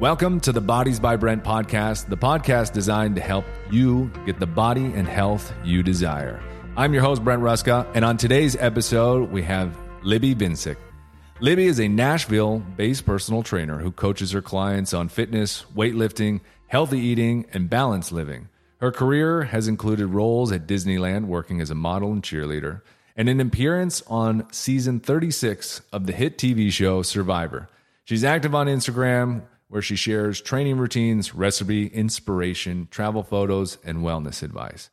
Welcome to the Bodies by Brent podcast, the podcast designed to help you get the body and health you desire. I'm your host, Brent Ruska, and on today's episode, we have Libby Vincic. Libby is a Nashville based personal trainer who coaches her clients on fitness, weightlifting, healthy eating, and balanced living. Her career has included roles at Disneyland, working as a model and cheerleader, and an appearance on season 36 of the hit TV show Survivor. She's active on Instagram, where she shares training routines, recipe, inspiration, travel photos, and wellness advice.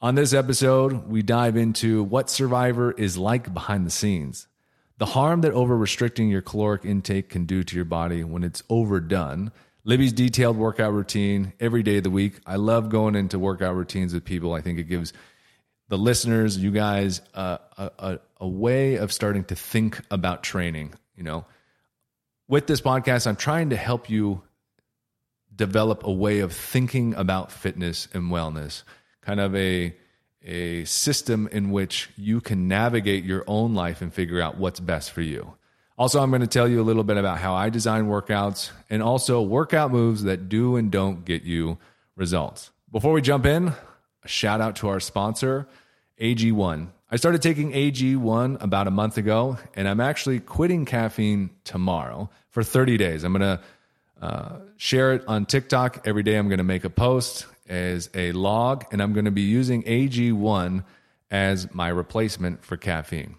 On this episode, we dive into what Survivor is like behind the scenes, the harm that over restricting your caloric intake can do to your body when it's overdone Libby's detailed workout routine every day of the week. I love going into workout routines with people. I think it gives the listeners, you guys, uh, a, a, a way of starting to think about training. You know, with this podcast, I'm trying to help you develop a way of thinking about fitness and wellness, kind of a a system in which you can navigate your own life and figure out what's best for you. Also, I'm going to tell you a little bit about how I design workouts and also workout moves that do and don't get you results. Before we jump in, a shout out to our sponsor, AG1. I started taking AG1 about a month ago, and I'm actually quitting caffeine tomorrow for 30 days. I'm going to uh, share it on TikTok. Every day, I'm going to make a post as a log, and I'm going to be using AG1 as my replacement for caffeine.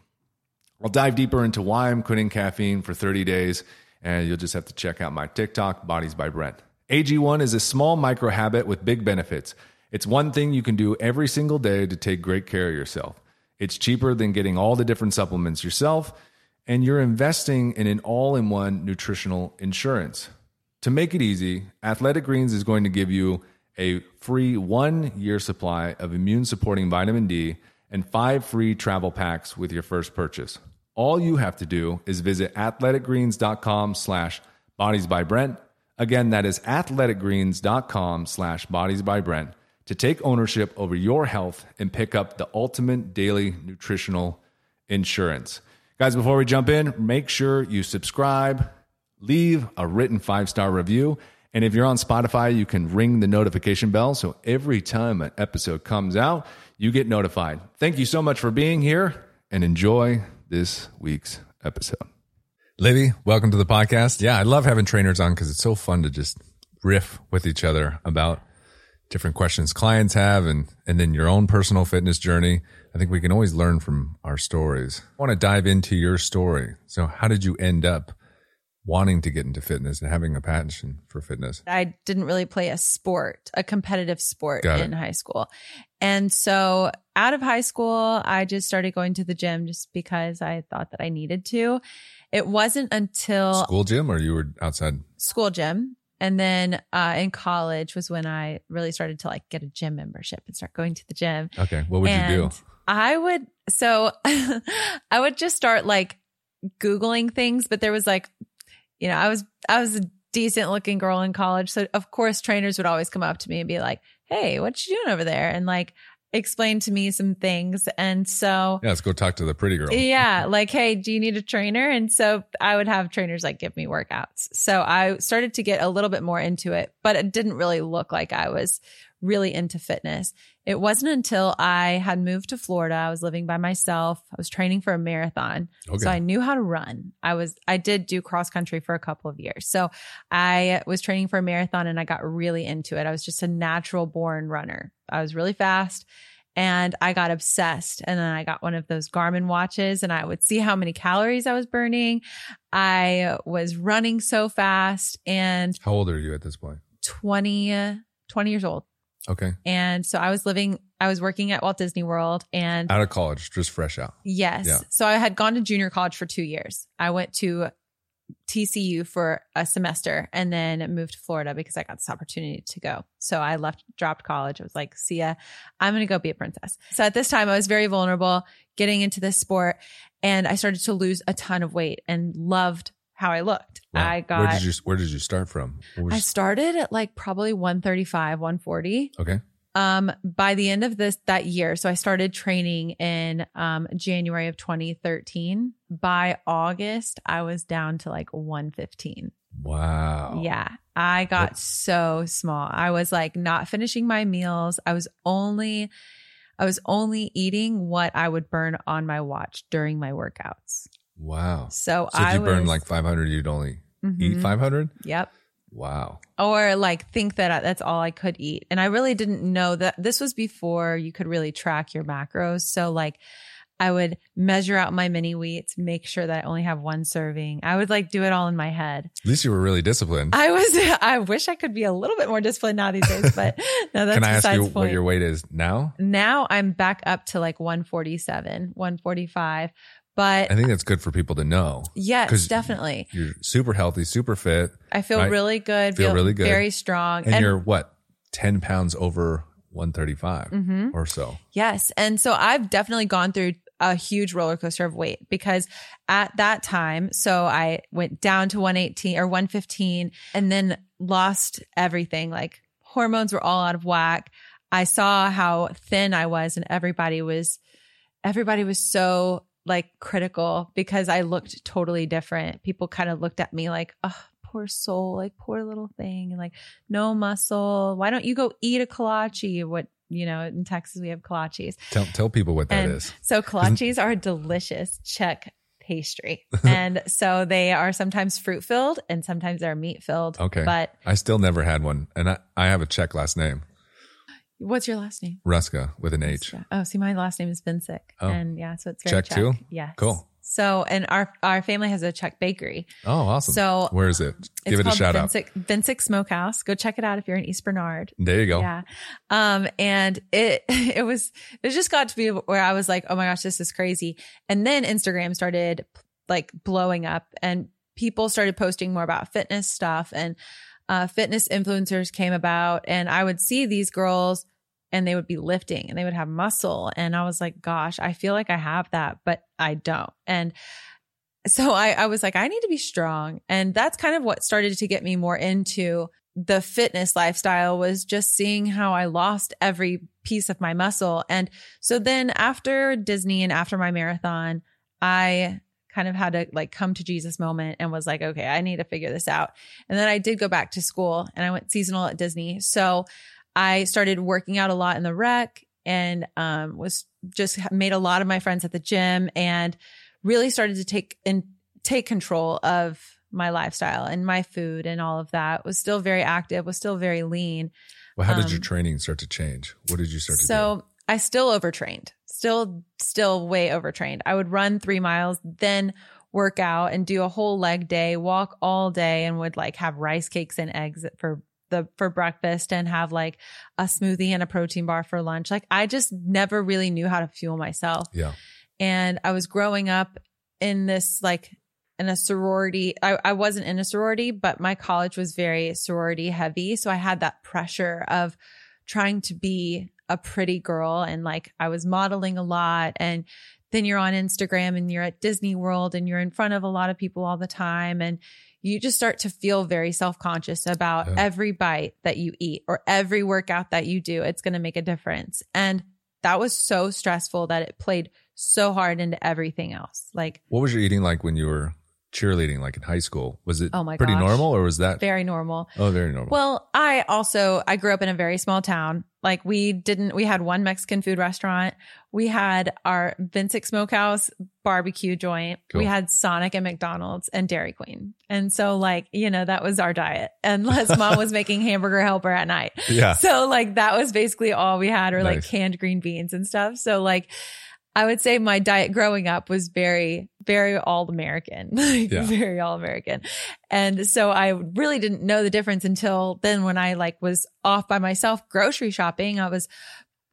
I'll dive deeper into why I'm quitting caffeine for 30 days, and you'll just have to check out my TikTok, Bodies by Brent. AG1 is a small micro habit with big benefits. It's one thing you can do every single day to take great care of yourself. It's cheaper than getting all the different supplements yourself, and you're investing in an all in one nutritional insurance. To make it easy, Athletic Greens is going to give you a free one year supply of immune supporting vitamin D and five free travel packs with your first purchase. All you have to do is visit athleticgreens.com slash bodies by Brent. Again, that is athleticgreens.com slash bodies by Brent to take ownership over your health and pick up the ultimate daily nutritional insurance. Guys, before we jump in, make sure you subscribe, leave a written five star review. And if you're on Spotify, you can ring the notification bell. So every time an episode comes out, you get notified. Thank you so much for being here and enjoy this week's episode. Libby, welcome to the podcast. Yeah, I love having trainers on because it's so fun to just riff with each other about different questions clients have and and then your own personal fitness journey. I think we can always learn from our stories. I want to dive into your story. So how did you end up wanting to get into fitness and having a passion for fitness? I didn't really play a sport, a competitive sport in high school. And so out of high school, I just started going to the gym just because I thought that I needed to. It wasn't until school gym or you were outside school gym. And then uh, in college was when I really started to like get a gym membership and start going to the gym. Okay. What would and you do? I would, so I would just start like Googling things, but there was like, you know, I was, I was a decent looking girl in college. So of course trainers would always come up to me and be like, Hey, what you doing over there? And like, explain to me some things. And so, yeah, let's go talk to the pretty girl. yeah. Like, hey, do you need a trainer? And so I would have trainers like give me workouts. So I started to get a little bit more into it, but it didn't really look like I was really into fitness. It wasn't until I had moved to Florida. I was living by myself. I was training for a marathon. Okay. So I knew how to run. I was, I did do cross country for a couple of years. So I was training for a marathon and I got really into it. I was just a natural born runner. I was really fast and I got obsessed. And then I got one of those Garmin watches and I would see how many calories I was burning. I was running so fast. And how old are you at this point? 20, 20 years old. Okay. And so I was living, I was working at Walt Disney World and out of college, just fresh out. Yes. Yeah. So I had gone to junior college for two years. I went to TCU for a semester and then moved to Florida because I got this opportunity to go. So I left, dropped college. I was like, see ya, I'm going to go be a princess. So at this time, I was very vulnerable getting into this sport and I started to lose a ton of weight and loved how I looked. Wow. I got. Where did you Where did you start from? Was, I started at like probably 135, 140. Okay. Um, by the end of this that year, so I started training in um January of 2013. By August, I was down to like 115. Wow. Yeah. I got so small. I was like not finishing my meals. I was only I was only eating what I would burn on my watch during my workouts. Wow. So, So if I you burn like 500, you'd only eat Mhm. 500? Yep. Wow. Or like think that I- that's all I could eat. And I really didn't know that this was before you could really track your macros. So like I would measure out my mini wheats, make sure that I only have one serving. I would like do it all in my head. At least you were really disciplined. I was I wish I could be a little bit more disciplined now these days, but no, that's Can I ask you point. what your weight is now? now I'm back up to like 147, 145. But I think that's good for people to know. yes, definitely. You're super healthy, super fit, I feel right. really good, Feel really good. very strong. and, you're what, 10 pounds over 135 Mhm. or so. Yes. And so I've definitely gone through a huge roller coaster of weight because at that time, so I went down to 118 or 115 and then lost everything. Like hormones were all out of whack. I saw how thin I was and everybody was, everybody was so like critical because I looked totally different. People kind of looked at me like, oh, poor soul, like poor little thing, and like no muscle. Why don't you go eat a kolache? What you know, in Texas we have kolaches. Tell, tell people what that is. And so kolaches are a delicious Czech pastry. and so they are sometimes fruit filled and sometimes they're meat filled. Okay. But I still never had one. And I, I have a Czech last name, what's your last name? Ruska with an H. Oh, see, my last name is Vincic. Oh. And yeah, so it's very Czech Czech, too? Yes. Cool. So, and our our family has a Czech bakery. Oh, awesome. So Where is it? Give it a shout out. Vincic, Vincic Smokehouse. Go check it out if you're in East Bernard. There you go. Yeah. Um, and it, it was, it just got to be where I was like, oh my gosh, this is crazy. And then Instagram started like blowing up and people started posting more about fitness stuff and, uh, fitness influencers came about and I would see these girls and they would be lifting and they would have muscle. And I was like, gosh, I feel like I have that, but I don't. And so I, I was like, I need to be strong. And that's kind of what started to get me more into the fitness lifestyle was just seeing how I lost every piece of my muscle. And so then after Disney and after my marathon, I kind of had a like come to Jesus moment and was like, okay, I need to figure this out. And then I did go back to school and I went seasonal at Disney. So I started working out a lot in the rec and um, was just made a lot of my friends at the gym and really started to take and take control of my lifestyle and my food and all of that was still very active was still very lean Well, how did your Um, training start to change? What did you start to do? so i still overtrained still still way overtrained i would run three miles then work out and do a whole leg day walk all day and would like have rice cakes and eggs for the for breakfast and have like a smoothie and a protein bar for lunch like i just never really knew how to fuel myself Yeah. and I was growing up in this like in a sorority. I, I wasn't in a sorority, but my college was very sorority heavy. So I had that pressure of trying to be a pretty girl and like I was modeling a lot. And then you're on Instagram and you're at Disney World and you're in front of a lot of people all the time. And you just start to feel very self-conscious about Yeah. every bite that you eat or every workout that you do. It's going to make a difference. And that was so stressful that it played so hard into everything else. Like What was your eating like when you were cheerleading, like in high school? Was it Oh my pretty gosh. normal or was that? very normal oh, very normal. Well, I also I grew up in a very small town. Like we didn't we had one Mexican food restaurant. We had our Vincic Smokehouse barbecue joint. Cool. We had Sonic and McDonald's and Dairy Queen. And so like, you know, that was our diet. Unless mom was making hamburger helper at night. yeah. So like that was basically all we had or like canned green beans and stuff. So like I would say my diet growing up was very, very all American, like Yeah. very all American. And so I really didn't know the difference until then when I like was off by myself grocery shopping. I was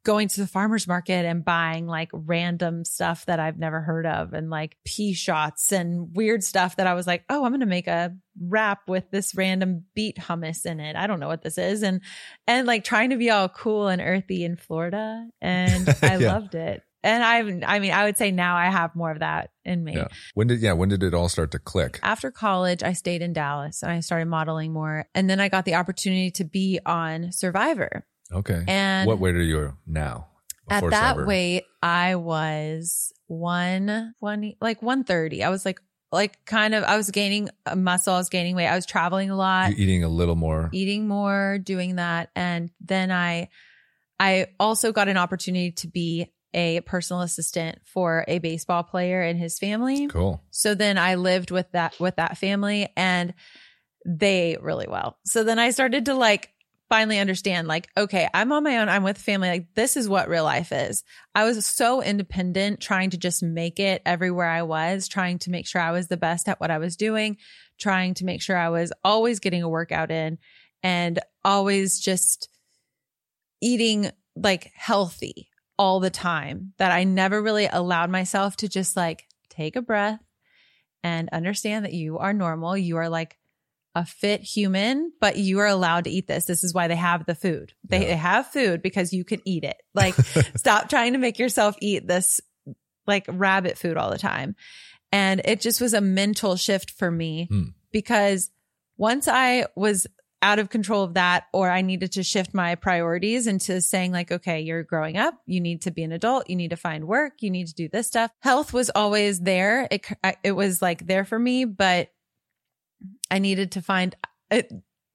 going to the farmer's market and buying like random stuff that I've never heard of and like pea shots and weird stuff that I was like, oh, I'm going to make a wrap with this random beet hummus in it. I don't know what this is. And, and like trying to be all cool and earthy in Florida. And I Yeah. loved it. And I, I mean, I would say now I have more of that in me. Yeah. When did yeah? When did it all start to click? After college, I stayed in Dallas and I started modeling more. And then I got the opportunity to be on Survivor. Okay. And what weight are you now? at that Survivor? weight, I was one twenty, like one thirty. I was like like kind of, I was gaining muscle, I was gaining weight. I was traveling a lot, You're eating a little more. eating more, doing that. And then I, I also got an opportunity to be a personal assistant for a baseball player and his family. Cool. So then I lived with that with that family and they ate really well. So then I started to like finally understand like okay, I'm on my own, I'm with family, like this is what real life is. I was so independent trying to just make it everywhere I was, trying to make sure I was the best at what I was doing, trying to make sure I was always getting a workout in and always just eating like healthy all the time that I never really allowed myself to just like take a breath and understand that you are normal. You are like a fit human, but you are allowed to eat this. This is why they have the food. They, Yeah. they have food because you can eat it. Like, stop trying to make yourself eat this like rabbit food all the time. And it just was a mental shift for me Hmm. because once I was out of control of that, or I needed to shift my priorities into saying, like, okay, you're growing up. You need to be an adult. You need to find work. You need to do this stuff. Health was always there. It, it was like there for me, but I needed to find it,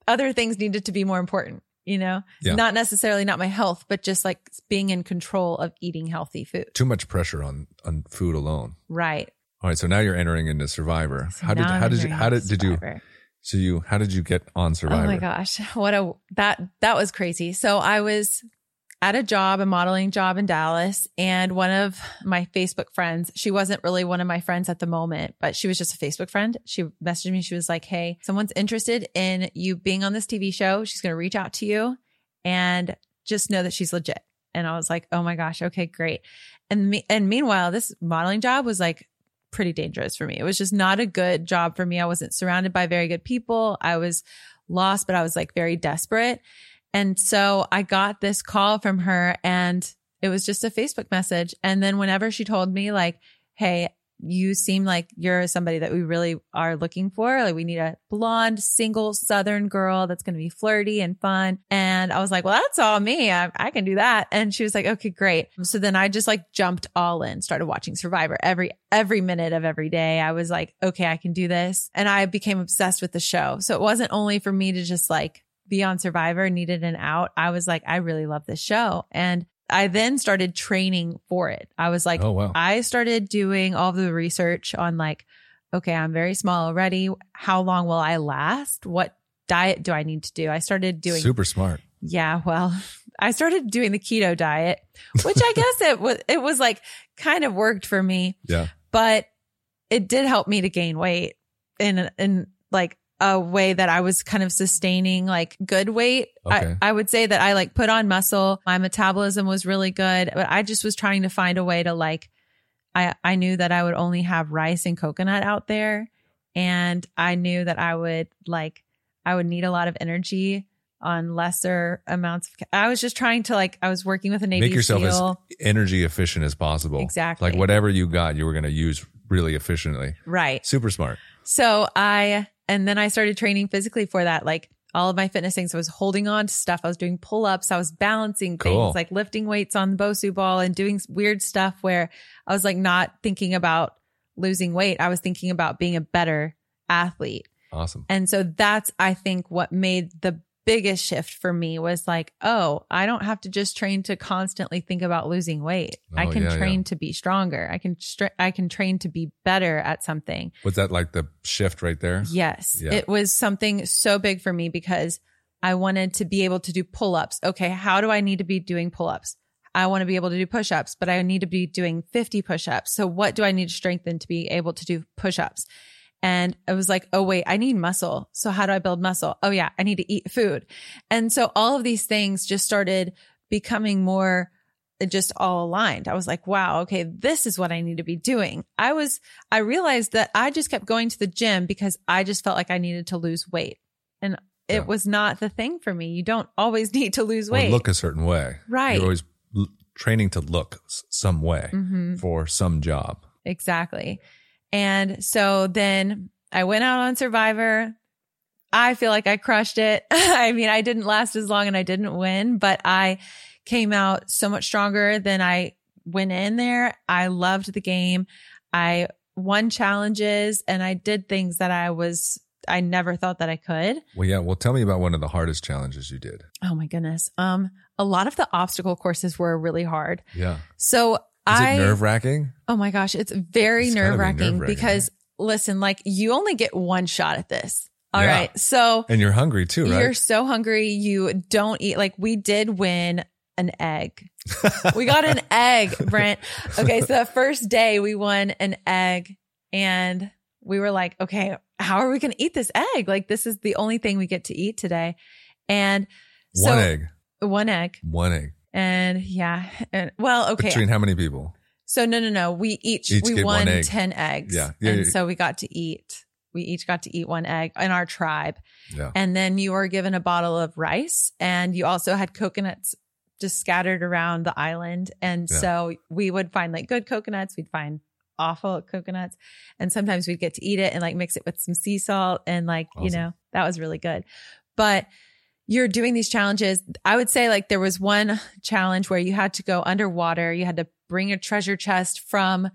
other things needed to be more important, you know, Yeah. not necessarily not my health, but just like being in control of eating healthy food. Too much pressure on on food alone. Right. All right, so now you're entering into Survivor. So how did I'm how did you how did did you. So you how did you get on Survivor? Oh my gosh. What a that that was crazy. So I was at a job, a modeling job in Dallas, and one of my Facebook friends, she wasn't really one of my friends at the moment, but she was just a Facebook friend. She messaged me. She was like, Hey, someone's interested in you being on this TV show. She's going to reach out to you and just know that she's legit. And I was like, Oh my gosh. Okay, great. And me, and meanwhile, this modeling job was like pretty dangerous for me. It was just not a good job for me. I wasn't surrounded by very good people. I was lost, but I was like very desperate. And so I got this call from her and it was just a Facebook message. And then whenever she told me like, Hey, you seem like you're somebody that we really are looking for. Like we need a blonde, single Southern girl that's going to be flirty and fun. And I was like, well, that's all me. I, I can do that. And she was like, okay, great. So then I just like jumped all in, started watching Survivor every, every minute of every day. I was like, okay, I can do this. And I became obsessed with the show. So it wasn't only for me to just like be on Survivor, needed an out. I was like, I really love this show. And I then started training for it. I was like, oh wow. I started doing all the research on like, okay, I'm very small already. How long will I last? What diet do I need to do? I started doing, Super smart. yeah, well, I started doing the keto diet, which I guess it was, it was like kind of worked for me, Yeah. but it did help me to gain weight in, in like a way that I was kind of sustaining like good weight. Okay. I, I would say that I like put on muscle. My metabolism was really good, but I just was trying to find a way to like, I, I knew that I would only have rice and coconut out there. And I knew that I would like, I would need a lot of energy on lesser amounts of, I was just trying to like, I was working with a Navy Make yourself as energy efficient as possible. Exactly. Like whatever you got, you were going to use really efficiently. right. Super smart. So I, and then I started training physically for that. Like all of my fitness things, I was holding on to stuff. I was doing pull ups. I was balancing Cool. things like lifting weights on the Bosu ball and doing weird stuff where I was like not thinking about losing weight. I was thinking about being a better athlete. Awesome. And so that's, I think, what made the biggest shift for me was like, oh, I don't have to just train to constantly think about losing weight. I Oh, can yeah, yeah. train to be stronger. I can, stra- I can train to be better at something. Was that like the shift right there? Yes. Yeah. It was something so big for me because I wanted to be able to do pull ups. Okay. How do I need to be doing pull ups? I want to be able to do push ups, but I need to be doing 50 push ups. So what do I need to strengthen to be able to do push ups? And I was like, oh, wait, I need muscle. So how do I build muscle? Oh, yeah, I need to eat food. And so all of these things just started becoming more just all aligned. I was like, wow, okay, this is what I need to be doing. I was, I realized that I just kept going to the gym because I just felt like I needed to lose weight. And Yeah. it was not the thing for me. You don't always need to lose Or weight. look a certain way. Right. You're always l- training to look s- some way Mhm. for some job. Exactly. And so then I went out on Survivor. I feel like I crushed it. I mean, I didn't last as long and I didn't win, but I came out so much stronger than I went in there. I loved the game. I won challenges and I did things that I was I never thought that I could. Well, yeah. Well, tell me about one of the hardest challenges you did. Oh my goodness. Um a lot of the obstacle courses were really hard. Yeah. So Is I it nerve wracking? Oh my gosh, it's very It's gotta be nerve wracking because listen, like you only get one shot at this. All right, Yeah. So And you're hungry too, right? you're so hungry, you don't eat. Like we did win an egg. we got an egg, Brent. Okay, so the first day we won an egg and we were like, okay, how are we going to eat this egg? Like this is the only thing we get to eat today. And so One egg. one egg. One egg. And yeah, and well, okay. Between how many people? So no, no, no. We each, Each we won egg. ten eggs. Yeah. Yeah, and yeah. so we got to eat. We each got to eat one egg in our tribe, Yeah. and then you were given a bottle of rice, and you also had coconuts just scattered around the island. And Yeah. so we would find like good coconuts. We'd find awful coconuts, and sometimes we'd get to eat it and like mix it with some sea salt, and like you know that was really good. But you're doing these challenges. I would say like there was one challenge where you had to go underwater. You had to bring a treasure chest from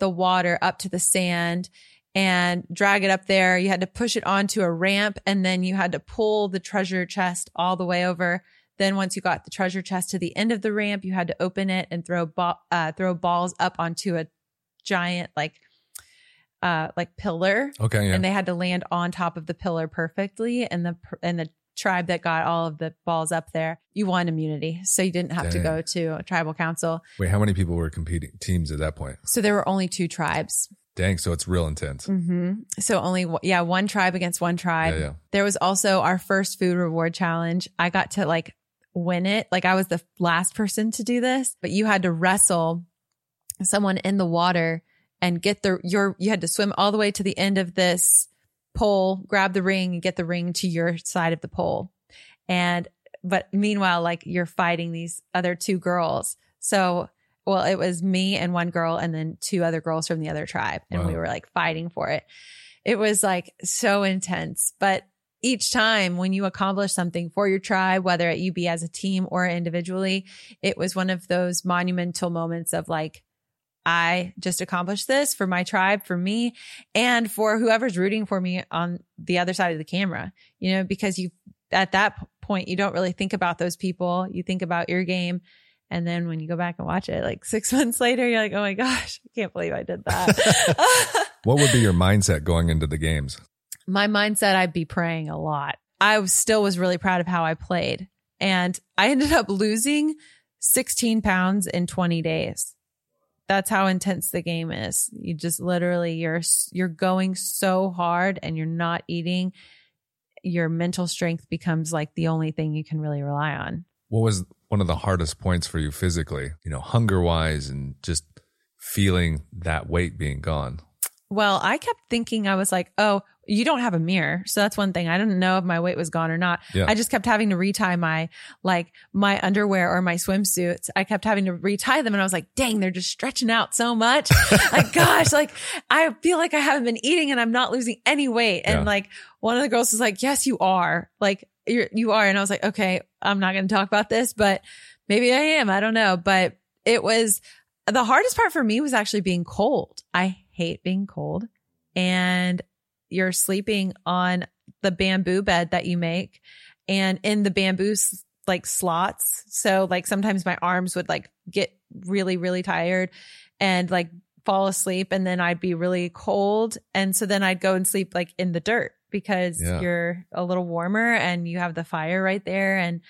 the water up to the sand and drag it up there. You had to push it onto a ramp and then you had to pull the treasure chest all the way over. Then once you got the treasure chest to the end of the ramp, you had to open it and throw ball, uh, throw balls up onto a giant like uh like pillar Okay. Yeah. and they had to land on top of the pillar perfectly and the and the tribe that got all of the balls up there you won immunity so you didn't have to go to a tribal council Wait, how many people were competing teams at that point? so there were only two tribes Dang. So it's real intense. hmm so only yeah one tribe against one tribe Yeah. Yeah. there was also our first food reward challenge i got to like win it like i was the last person to do this but you had to wrestle someone in the water and get the your you had to swim all the way to the end of this pole grab the ring and get the ring to your side of the pole. And but meanwhile like you're fighting these other two girls. So well it was me and one girl and then two other girls from the other tribe. And we were like fighting for it. It was like so intense. But each time when you accomplish something for your tribe whether it you be as a team or individually it was one of those monumental moments of like I just accomplished this for my tribe, for me, and for whoever's rooting for me on the other side of the camera, you know, because you, at that point, you don't really think about those people. You think about your game. And then when you go back and watch it, like six months later, you're like, oh my gosh, I can't believe I did that. What would be your mindset going into the games? my mindset, I'd be praying a lot. I still was really proud of how I played. And I ended up losing 16 pounds in 20 days. That's how intense the game is. You just literally you're you're going so hard and you're not eating. Your mental strength becomes like the only thing you can really rely on. What was one of the hardest points for you physically? You know, hunger wise and just feeling that weight being gone. Well, I kept thinking I was like, oh, you don't have a mirror. So that's one thing. I didn't know if my weight was gone or not. Yeah. I just kept having to retie my like my underwear or my swimsuits. I kept having to retie them and I was like, dang, they're just stretching out so much. like, gosh, like I feel like I haven't been eating and I'm not losing any weight. And Yeah. like one of the girls was like, yes, you are. Like you're, you are. And I was like, okay, I'm not going to talk about this, but maybe I am. I don't know. But it was the hardest part for me was actually being cold. I hate being cold. And you're sleeping on the bamboo bed that you make and in the bamboo like slots. So like sometimes my arms would like get really, really tired and like fall asleep and then I'd be really cold. And so then I'd go and sleep like in the dirt because Yeah. you're a little warmer and you have the fire right there and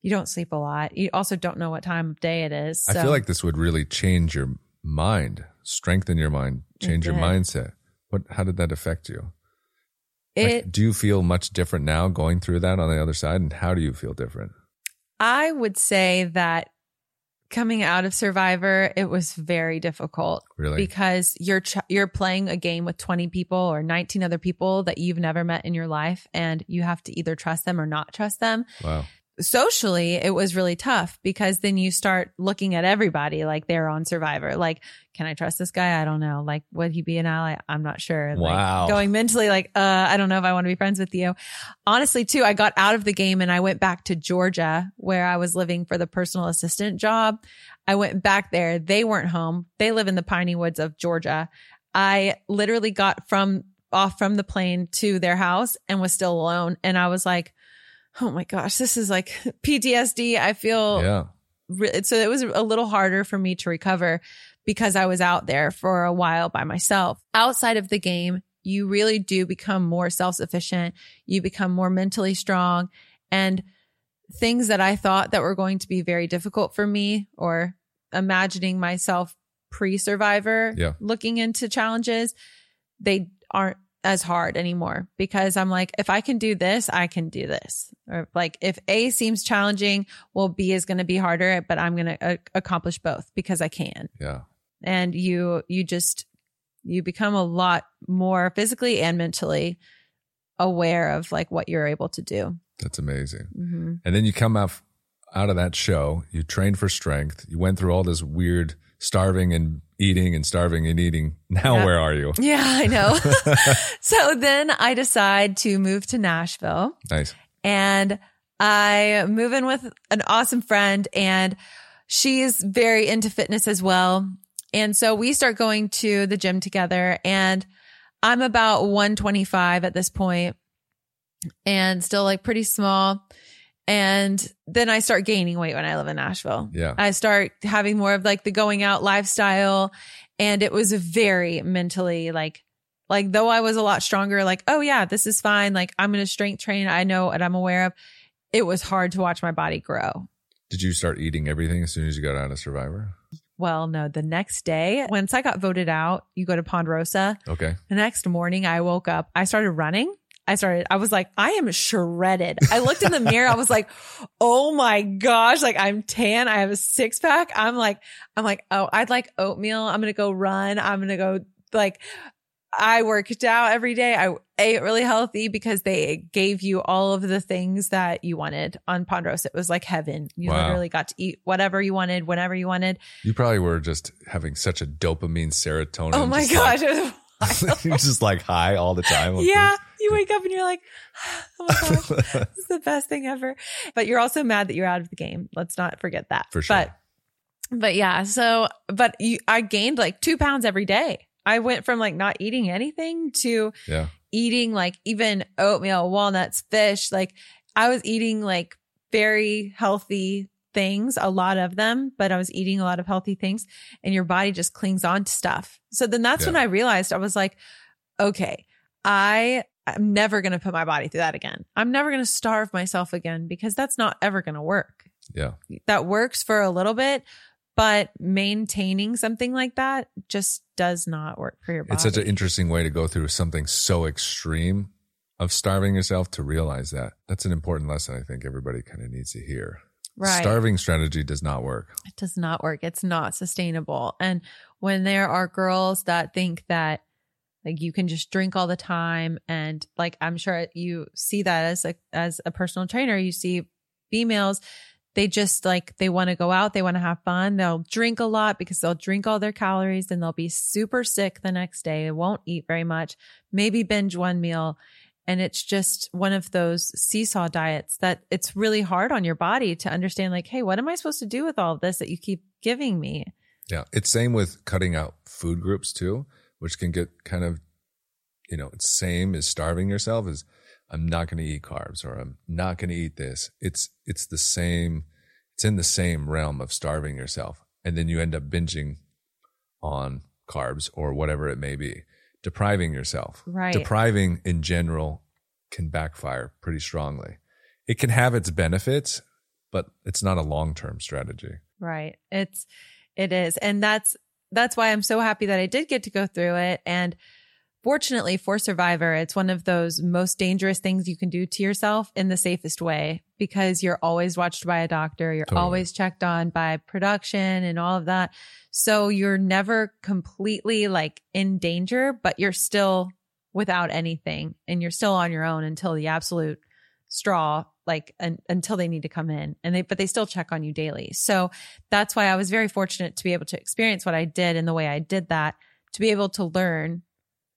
you don't sleep a lot. You also don't know what time of day it is. I feel like this would really change your mind, strengthen your mind, change your mindset. What how did that affect you? Like, do you feel much different now going through that on the other side and how do you feel different? I would say that coming out of Survivor, it was very difficult Really? because you're ch- you're playing a game with 20 people or 19 other people that you've never met in your life and you have to either trust them or not trust them. wow. Socially, it was really tough because then you start looking at everybody like they're on Survivor. Like, can I trust this guy? I don't know. Like, would he be an ally? I'm not sure. Like, Wow. going mentally like, uh, I don't know if I want to be friends with you. Honestly, too, I got out of the game and I went back to Georgia where I was living for the personal assistant job. I went back there. They weren't home. They live in the piney woods of Georgia. I literally got from off from the plane to their house and was still alone. And I was like, oh my gosh, this is like PTSD. I feel Yeah. re- so it was a little harder for me to recover because I was out there for a while by myself. Outside of the game, you really do become more self sufficient. You become more mentally strong and things that I thought that were going to be very difficult for me or imagining myself pre survivor Yeah. looking into challenges, they aren't as hard anymore because I'm like, if I can do this, I can do this. Or like, if A seems challenging, well, B is going to be harder, but I'm going to uh, accomplish both because I can. Yeah. And you, you just, you become a lot more physically and mentally aware of like what you're able to do. That's amazing. hmm And then you come out out of that show, you trained for strength, you went through all this weird starving and eating and starving and eating. Now Yeah. where are you? Yeah, I know. so then I decide to move to Nashville. Nice. and I move in with an awesome friend and she's very into fitness as well. And so we start going to the gym together and I'm about 125 at this point and still like pretty small. And then I start gaining weight when I live in Nashville. Yeah. I start having more of like the going out lifestyle. And it was very mentally like, like though I was a lot stronger, like, oh yeah, this is fine. Like I'm going to strength train. I know what I'm aware of. It was hard to watch my body grow. Did you start eating everything as soon as you got out of Survivor? Well, no, the next day, once I got voted out, you go to Ponderosa. Okay. The next morning, I woke up, I started running. I started, I was like, I am shredded. I looked in the mirror. I was like, oh my gosh, like I'm tan. I have a six pack. I'm like, I'm like, oh, I'd like oatmeal. I'm going to go run. I'm going to go like, I worked out every day. I ate really healthy because they gave you all of the things that you wanted on Ponderosa. It was like heaven. You Wow. literally got to eat whatever you wanted, whenever you wanted. You probably were just having such a dopamine serotonin. Oh my gosh. like- it was you're just like high all the time. yeah. You wake up and you're like, oh my gosh. this is the best thing ever. But you're also mad that you're out of the game. Let's not forget that. For sure. But but yeah, so but you I gained like two pounds every day. I went from like not eating anything to yeah. eating like even oatmeal, walnuts, fish. Like I was eating like very healthy things, a lot of them, but I was eating a lot of healthy things and your body just clings on to stuff. So then that's when I realized I was like, okay, I I'm never going to put my body through that again. I'm never going to starve myself again because that's not ever going to work. Yeah. That works for a little bit, but maintaining something like that just does not work for your body. It's such an interesting way to go through something so extreme of starving yourself to realize that. That's an important lesson I think everybody kind of needs to hear. right. Starving strategy does not work. it does not work. It's not sustainable. And when there are girls that think that like you can just drink all the time and like I'm sure you see that as a as a personal trainer, you see females they just like they want to go out, they want to have fun. They'll drink a lot because they'll drink all their calories and they'll be super sick the next day. They won't eat very much, maybe binge one meal. And it's just one of those seesaw diets that it's really hard on your body to understand, like, hey, what am I supposed to do with all of this that you keep giving me? Yeah. It's same with cutting out food groups too, which can get kind of, you know, same as starving yourself is I'm not going to eat carbs or I'm not going to eat this. It's, it's the same, it's in the same realm of starving yourself. And then you end up binging on carbs or whatever it may be, depriving yourself. Right. Depriving in general can backfire pretty strongly. It can have its benefits, but it's not a long-term strategy. Right. It's it is. And that's that's why I'm so happy that I did get to go through it. And fortunately for survivor it's one of those most dangerous things you can do to yourself in the safest way because you're always watched by a doctor. You're Totally. always checked on by production and all of that. So you're never completely like in danger but you're still without anything and you're still on your own until the absolute straw like un- until they need to come in and they but they still check on you daily so that's why i was very fortunate to be able to experience what i did and the way i did that to be able to learn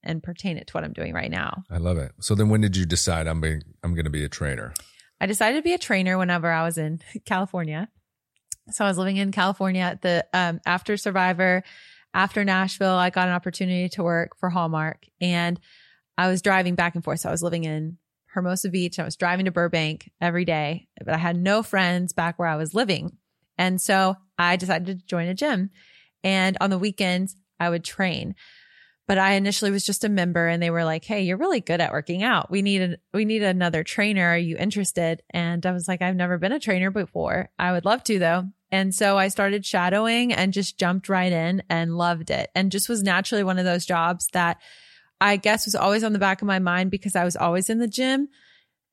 and pertain it to what i'm doing right now I love it. So then when did you decide I'm being, I'm going to be a trainer? i decided to be a trainer whenever i was in california so i was living in california at the um, after survivor after Nashville, I got an opportunity to work for Hallmark and I was driving back and forth. So I was living in Hermosa Beach. I was driving to Burbank every day, but I had no friends back where I was living. And so I decided to join a gym. And on the weekends, I would train. But I initially was just a member and they were like, Hey, you're really good at working out. We need a, we need another trainer. Are you interested? And I was like, I've never been a trainer before. I would love to though. And so I started shadowing and just jumped right in and loved it and just was naturally one of those jobs that I guess was always on the back of my mind because I was always in the gym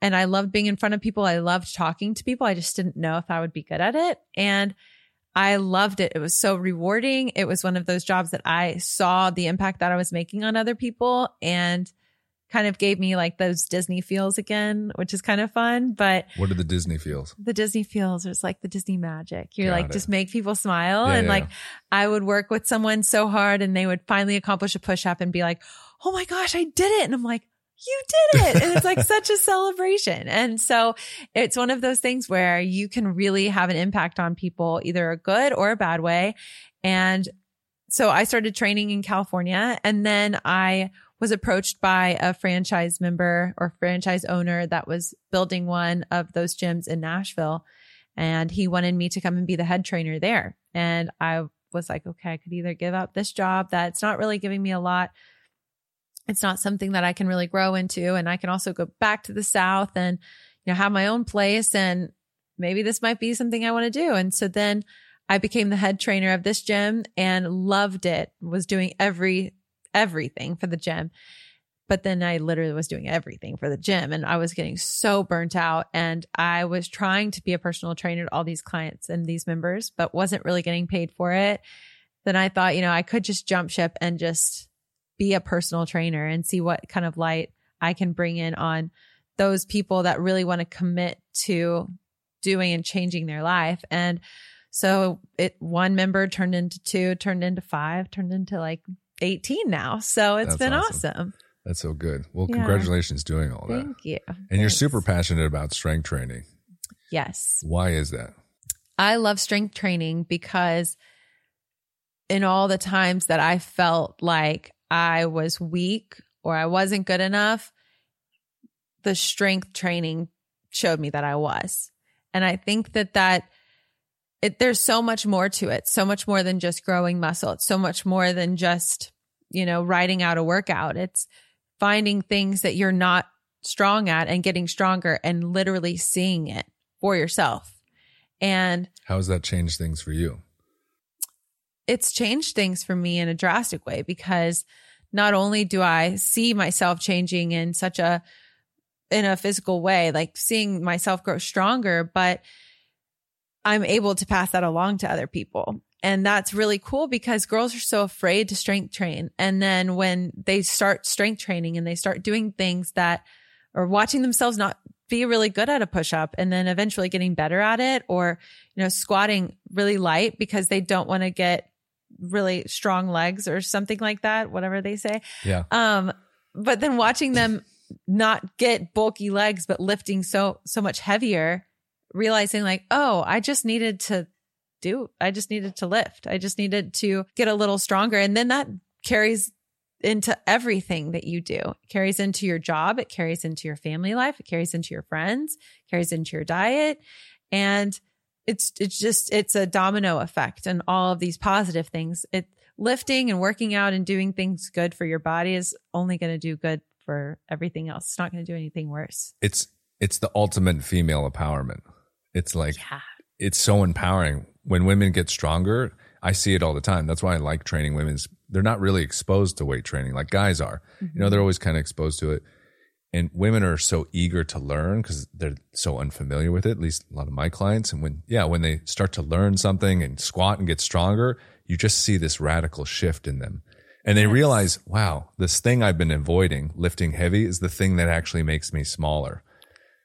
and I loved being in front of people. I loved talking to people. I just didn't know if I would be good at it. And I loved it. It was so rewarding. It was one of those jobs that I saw the impact that I was making on other people and kind of gave me like those Disney feels again, which is kind of fun. But what are the Disney feels? The Disney feels is like the Disney magic. You're Got like, it. just make people smile. Yeah, and yeah. like, I would work with someone so hard and they would finally accomplish a push up and be like, oh my gosh, I did it. And I'm like, you did it. And it's like such a celebration. And so it's one of those things where you can really have an impact on people, either a good or a bad way. And so I started training in California and then I was approached by a franchise member or franchise owner that was building one of those gyms in Nashville. And he wanted me to come and be the head trainer there. And I was like, okay, I could either give up this job that's not really giving me a lot. It's not something that I can really grow into. And I can also go back to the South and, you know, have my own place. And maybe this might be something I want to do. And so then I became the head trainer of this gym and loved it, was doing every, everything for the gym. But then I literally was doing everything for the gym and I was getting so burnt out. And I was trying to be a personal trainer to all these clients and these members, but wasn't really getting paid for it. Then I thought, you know, I could just jump ship and just be a personal trainer and see what kind of light I can bring in on those people that really want to commit to doing and changing their life. And so it one member turned into two, turned into five, turned into like 18 now. So it's That's been awesome. awesome. That's so good. Well, Yeah. congratulations doing all that. Thank you. And you're super passionate about strength training. Yes. Why is that? I love strength training because in all the times that I felt like I was weak or I wasn't good enough, the strength training showed me that I was. And I think that that it, there's so much more to it, so much more than just growing muscle. It's so much more than just, you know, writing out a workout. It's finding things that you're not strong at and getting stronger and literally seeing it for yourself. And How has that changed things for you? It's changed things for me in a drastic way because not only do I see myself changing in such a in a physical way, like seeing myself grow stronger, but I'm able to pass that along to other people. And that's really cool because girls are so afraid to strength train. And then when they start strength training and they start doing things that or watching themselves not be really good at a push up and then eventually getting better at it or, you know, squatting really light because they don't want to get really strong legs or something like that, whatever they say. Yeah. Um, but then watching them not get bulky legs, but lifting so, so much heavier, realizing like, oh, I just needed to do, I just needed to lift. I just needed to get a little stronger. And then that carries into everything that you do. It carries into your job. It carries into your family life. It carries into your friends, carries into your diet. And it's, it's just, it's a domino effect and all of these positive things. It lifting and working out and doing things good for your body is only going to do good for everything else. It's not going to do anything worse. It's it's the ultimate female empowerment. It's like Yeah. it's so empowering when women get stronger. I see it all the time. That's why I like training women's. They're not really exposed to weight training like guys are. You know, they're mm-hmm. always kind of exposed to it. And women are so eager to learn because they're so unfamiliar with it. At least a lot of my clients. And when, yeah, when they start to learn something and squat and get stronger, you just see this radical shift in them. And they realize, wow, this thing I've been avoiding, lifting heavy, is the thing that actually makes me smaller.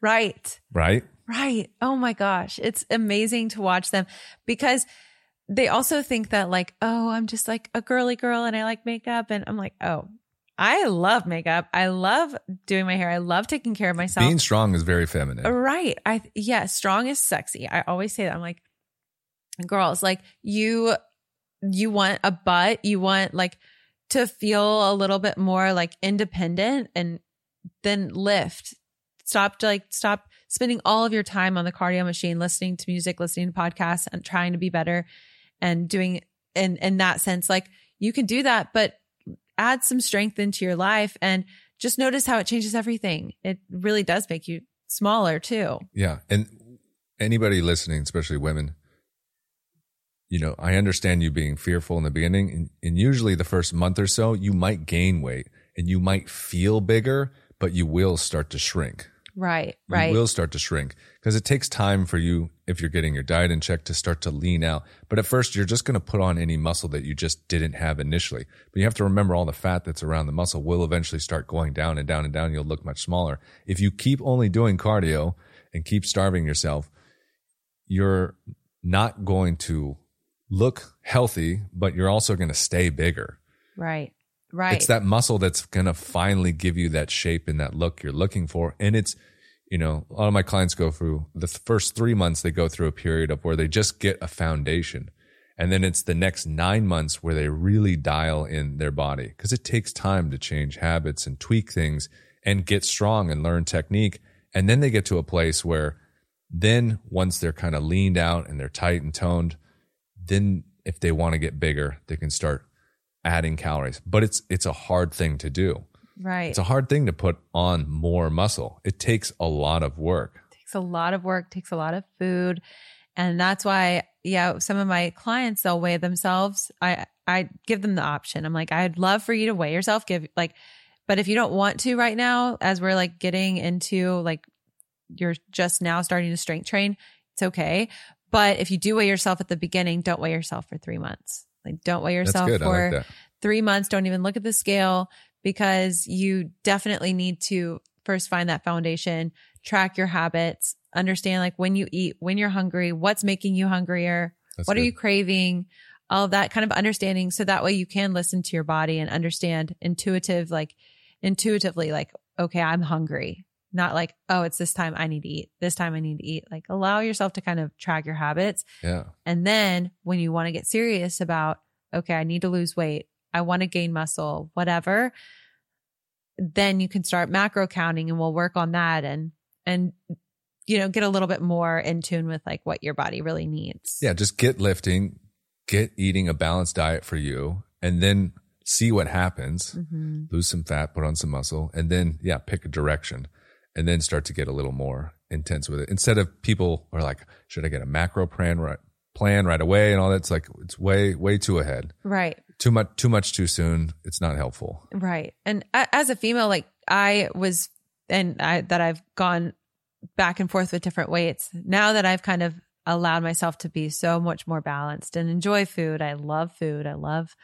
Right. Right? Right. Oh my gosh. It's amazing to watch them because they also think that like, oh, I'm just like a girly girl and I like makeup. And I'm like, oh, I love makeup. I love doing my hair. I love taking care of myself. Being strong is very feminine. Right. I yeah, strong is sexy. I always say that. I'm like, girls, like you you want a butt, you want like to feel a little bit more like independent and then lift. Stop like stop spending all of your time on the cardio machine, listening to music, listening to podcasts and trying to be better and doing in in that sense like you can do that but add some strength into your life and just notice how it changes everything. It really does make you smaller too. Yeah. And anybody listening, especially women, you know, I understand you being fearful in the beginning. And, and, usually the first month or so, you might gain weight and you might feel bigger, but you will start to shrink. Right, right. You will start to shrink because it takes time for you, if you're getting your diet in check, to start to lean out. But at first, you're just going to put on any muscle that you just didn't have initially. But you have to remember all the fat that's around the muscle will eventually start going down and down and down. You'll look much smaller. If you keep only doing cardio and keep starving yourself, you're not going to look healthy, but you're also going to stay bigger. Right. Right. It's that muscle that's going to finally give you that shape and that look you're looking for. And it's, you know, a lot of my clients go through the first three months, they go through a period of where they just get a foundation. And then it's the next nine months where they really dial in their body because it takes time to change habits and tweak things and get strong and learn technique. And then they get to a place where then once they're kind of leaned out and they're tight and toned, then if they want to get bigger, they can start adding calories, but it's it's a hard thing to do. Right. It's a hard thing to put on more muscle. It takes a lot of work. It takes a lot of work, takes a lot of food. And that's why, yeah, some of my clients they'll weigh themselves. I I give them the option. I'm like, I'd love for you to weigh yourself. Give like, but if you don't want to right now, as we're like getting into like you're just now starting to strength train, it's okay. But if you do weigh yourself at the beginning, don't weigh yourself for three months. Like don't weigh yourself for like three months. Don't even look at the scale because you definitely need to first find that foundation, track your habits, understand like when you eat, when you're hungry, what's making you hungrier, That's what good. are you craving, all that kind of understanding. So that way you can listen to your body and understand intuitive, like intuitively, like, okay, I'm hungry. Not like, oh, it's this time I need to eat. This time I need to eat. Like allow yourself to kind of track your habits. Yeah. And then when you want to get serious about, okay, I need to lose weight. I want to gain muscle, whatever, then you can start macro counting and we'll work on that and, and, you know, get a little bit more in tune with like what your body really needs. Yeah. Just get lifting, get eating a balanced diet for you, and then see what happens, mm-hmm. lose some fat, put on some muscle, and then, yeah, pick a direction and then start to get a little more intense with it. Instead of people are like, should I get a macro plan right, plan right away and all that? It's like, it's way, way too ahead. Right too much too much too soon it's not helpful right and as a female like i was and i that i've gone back and forth with different weights now that i've kind of allowed myself to be so much more balanced and enjoy food i love food i love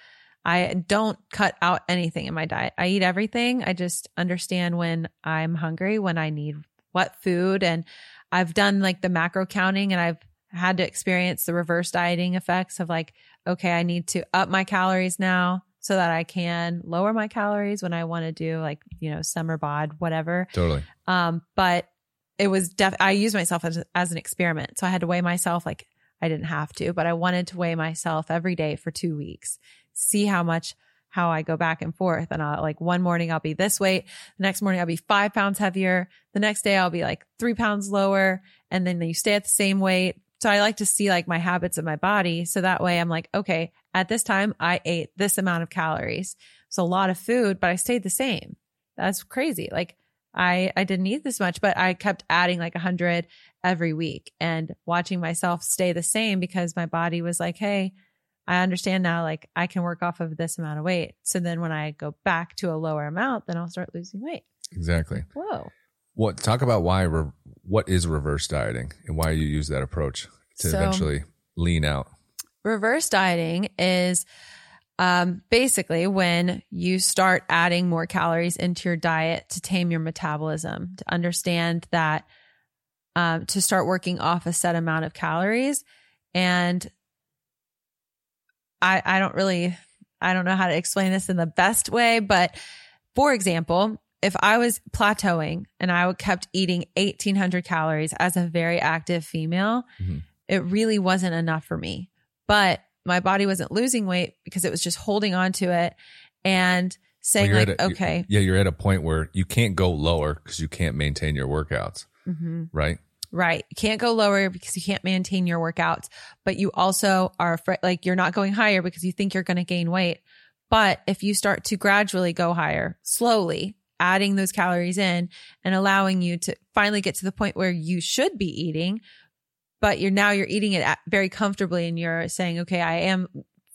i don't cut out anything in my diet i eat everything i just understand when i'm hungry when i need what food and i've done like the macro counting and i've had to experience the reverse dieting effects of like, okay, I need to up my calories now so that I can lower my calories when I want to do like, you know, summer bod, whatever. Totally. Um, but it was def I used myself as, as an experiment. So I had to weigh myself like I didn't have to, but I wanted to weigh myself every day for two weeks, see how much how I go back and forth. And I'll like one morning I'll be this weight. The next morning I'll be five pounds heavier. The next day I'll be like three pounds lower. And then you stay at the same weight. So I like to see like my habits of my body. So that way I'm like, okay, at this time I ate this amount of calories. So a lot of food, but I stayed the same. That's crazy. Like I, I didn't eat this much, but I kept adding like a hundred every week and watching myself stay the same because my body was like, Hey, I understand now, like I can work off of this amount of weight. So then when I go back to a lower amount, then I'll start losing weight. Exactly. Whoa. What talk about why re- what is reverse dieting and why you use that approach to so, eventually lean out? Reverse dieting is um, basically when you start adding more calories into your diet to tame your metabolism, to understand that um, to start working off a set amount of calories. And I, I don't really, I don't know how to explain this in the best way, but for example, if I was plateauing and I kept eating 1800 calories as a very active female, mm-hmm. it really wasn't enough for me. But my body wasn't losing weight because it was just holding on to it and saying Well, like, a- okay, Yeah, you're at a point where you can't go lower because you can't maintain your workouts, hmm right? Right. You can't go lower because you can't maintain your workouts, but you also are afraid, like you're not going higher because you think you're going to gain weight. But if you start to gradually go higher, slowly adding those calories in and allowing you to finally get to the point where you should be eating, but you're now you're eating it very comfortably and you're saying, okay, I am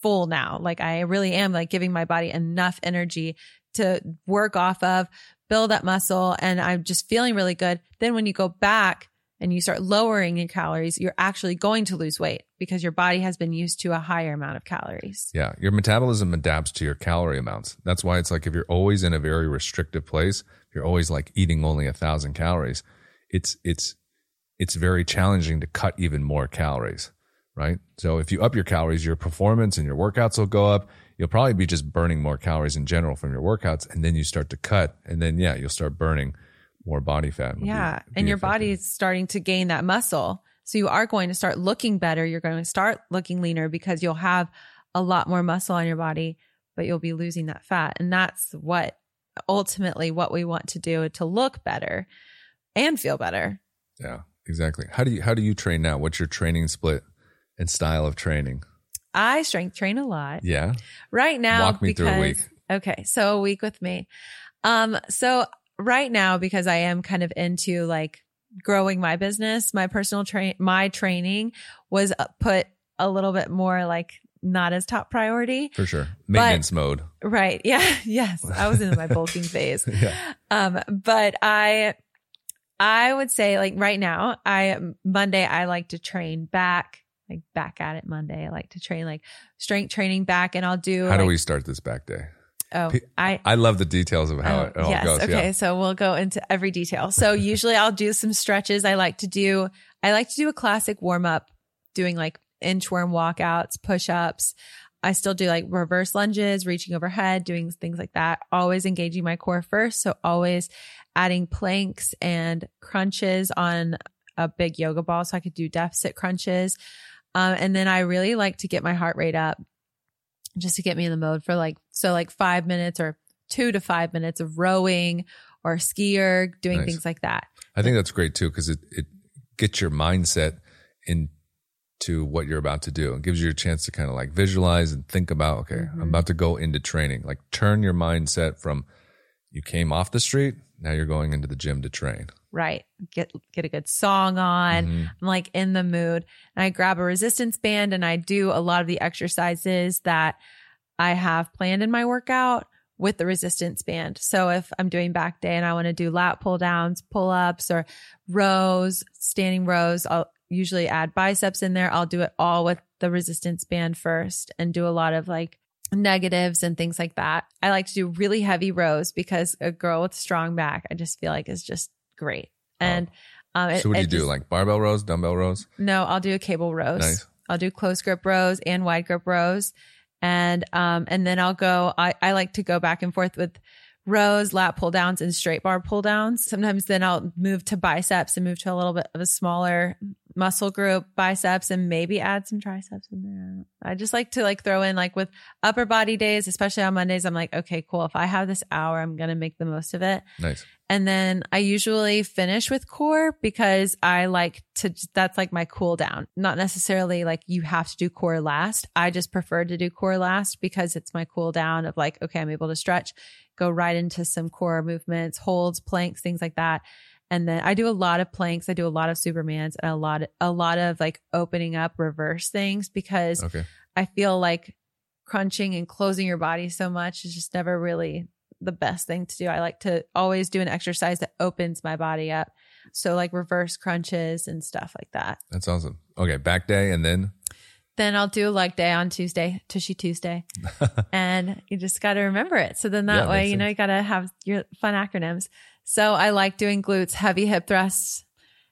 full now. Like I really am like giving my body enough energy to work off of, build up muscle, and I'm just feeling really good. Then when you go back and you start lowering your calories, you're actually going to lose weight because your body has been used to a higher amount of calories. Yeah, your metabolism adapts to your calorie amounts. That's why it's like if you're always in a very restrictive place, you're always like eating only a thousand calories, it's it's it's very challenging to cut even more calories, right? So if you up your calories, your performance and your workouts will go up. You'll probably be just burning more calories in general from your workouts, and then you start to cut, and then yeah, you'll start burning more body fat. It'll be- Yeah. be and your effective. body starting to gain that muscle. So you are going to start looking better. You're going to start looking leaner because you'll have a lot more muscle on your body, but you'll be losing that fat. And that's what ultimately what we want to do to look better and feel better. Yeah, exactly. How do you how do you train now? What's your training split and style of training? I strength train a lot. Yeah, right now Walk me because through a week. okay so a week with me um so right now because i am kind of into like growing my business my personal train my training was uh, put a little bit more like not as top priority for sure. Maintenance mode. right yeah yes i was in my bulking phase Yeah. um but i i would say like right now i monday i like to train back like back at it monday i like to train like strength training back and i'll do How do we start this back day? Oh, I. I love the details of how oh, it all yes. goes. Okay. Yeah. So we'll go into every detail. So usually I'll do some stretches. I like to do, I like to do a classic warm up, doing like inchworm walkouts, push ups. I still do like reverse lunges, reaching overhead, doing things like that. Always engaging my core first. So always adding planks and crunches on a big yoga ball. So I could do deficit crunches. Um, and then I really like to get my heart rate up just to get me in the mode for like, so like five minutes or two to five minutes of rowing or skier, doing Nice. things like that. I think that's great too because it it gets your mindset into what you're about to do. It gives you a chance to kind of like visualize and think about. Okay, Mhm. I'm about to go into training. Like turn your mindset from you came off the street. Now you're going into the gym to train. Right. Get, get a good song on. Mhm. I'm like in the mood and I grab a resistance band and I do a lot of the exercises that I have planned in my workout with the resistance band. So if I'm doing back day and I want to do lat pull downs, pull ups or rows, standing rows, I'll usually add biceps in there. I'll do it all with the resistance band first and do a lot of like negatives and things like that. I like to do really heavy rows because a girl with strong back, I just feel like is just great. And um, it- so what do you do? just- Like barbell rows, dumbbell rows? no, I'll do a cable rows. Nice. I'll do close grip rows and wide grip rows. And um and then I'll go I, I like to go back and forth with rows, lat pull downs, and straight bar pull downs. Sometimes then I'll move to biceps and move to a little bit of a smaller muscle group, biceps, and maybe add some triceps in there. I just like to like throw in like with upper body days, especially on Mondays, I'm like, okay, cool. If I have this hour, I'm gonna make the most of it. Nice. And then I usually finish with core because I like to, that's like my cool down. Not necessarily like you have to do core last. I just prefer to do core last because it's my cool down of like, okay, I'm able to stretch, go right into some core movements, holds, planks, things like that. And then I do a lot of planks. I do a lot of Supermans and a lot, a lot of like opening up reverse things because Okay. I feel like crunching and closing your body so much is just never really the best thing to do. I like to always do an exercise that opens my body up. So like reverse crunches and stuff like that. That's awesome. Okay. Back day and then Then I'll do a leg day on Tuesday, Tushy Tuesday. and you just got to remember it. So then that Yeah, way, you know, sense. you got to have your fun acronyms. So I like doing glutes, heavy hip thrusts,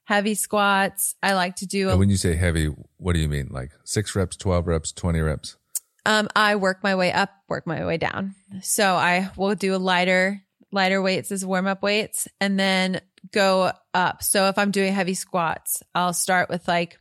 heavy squats. I like to do a and when you say heavy, what do you mean? Like six reps, 12 reps, 20 reps? Um, I work my way up, work my way down. So I will do a lighter, lighter weights as warm up weights and then go up. So if I'm doing heavy squats, I'll start with like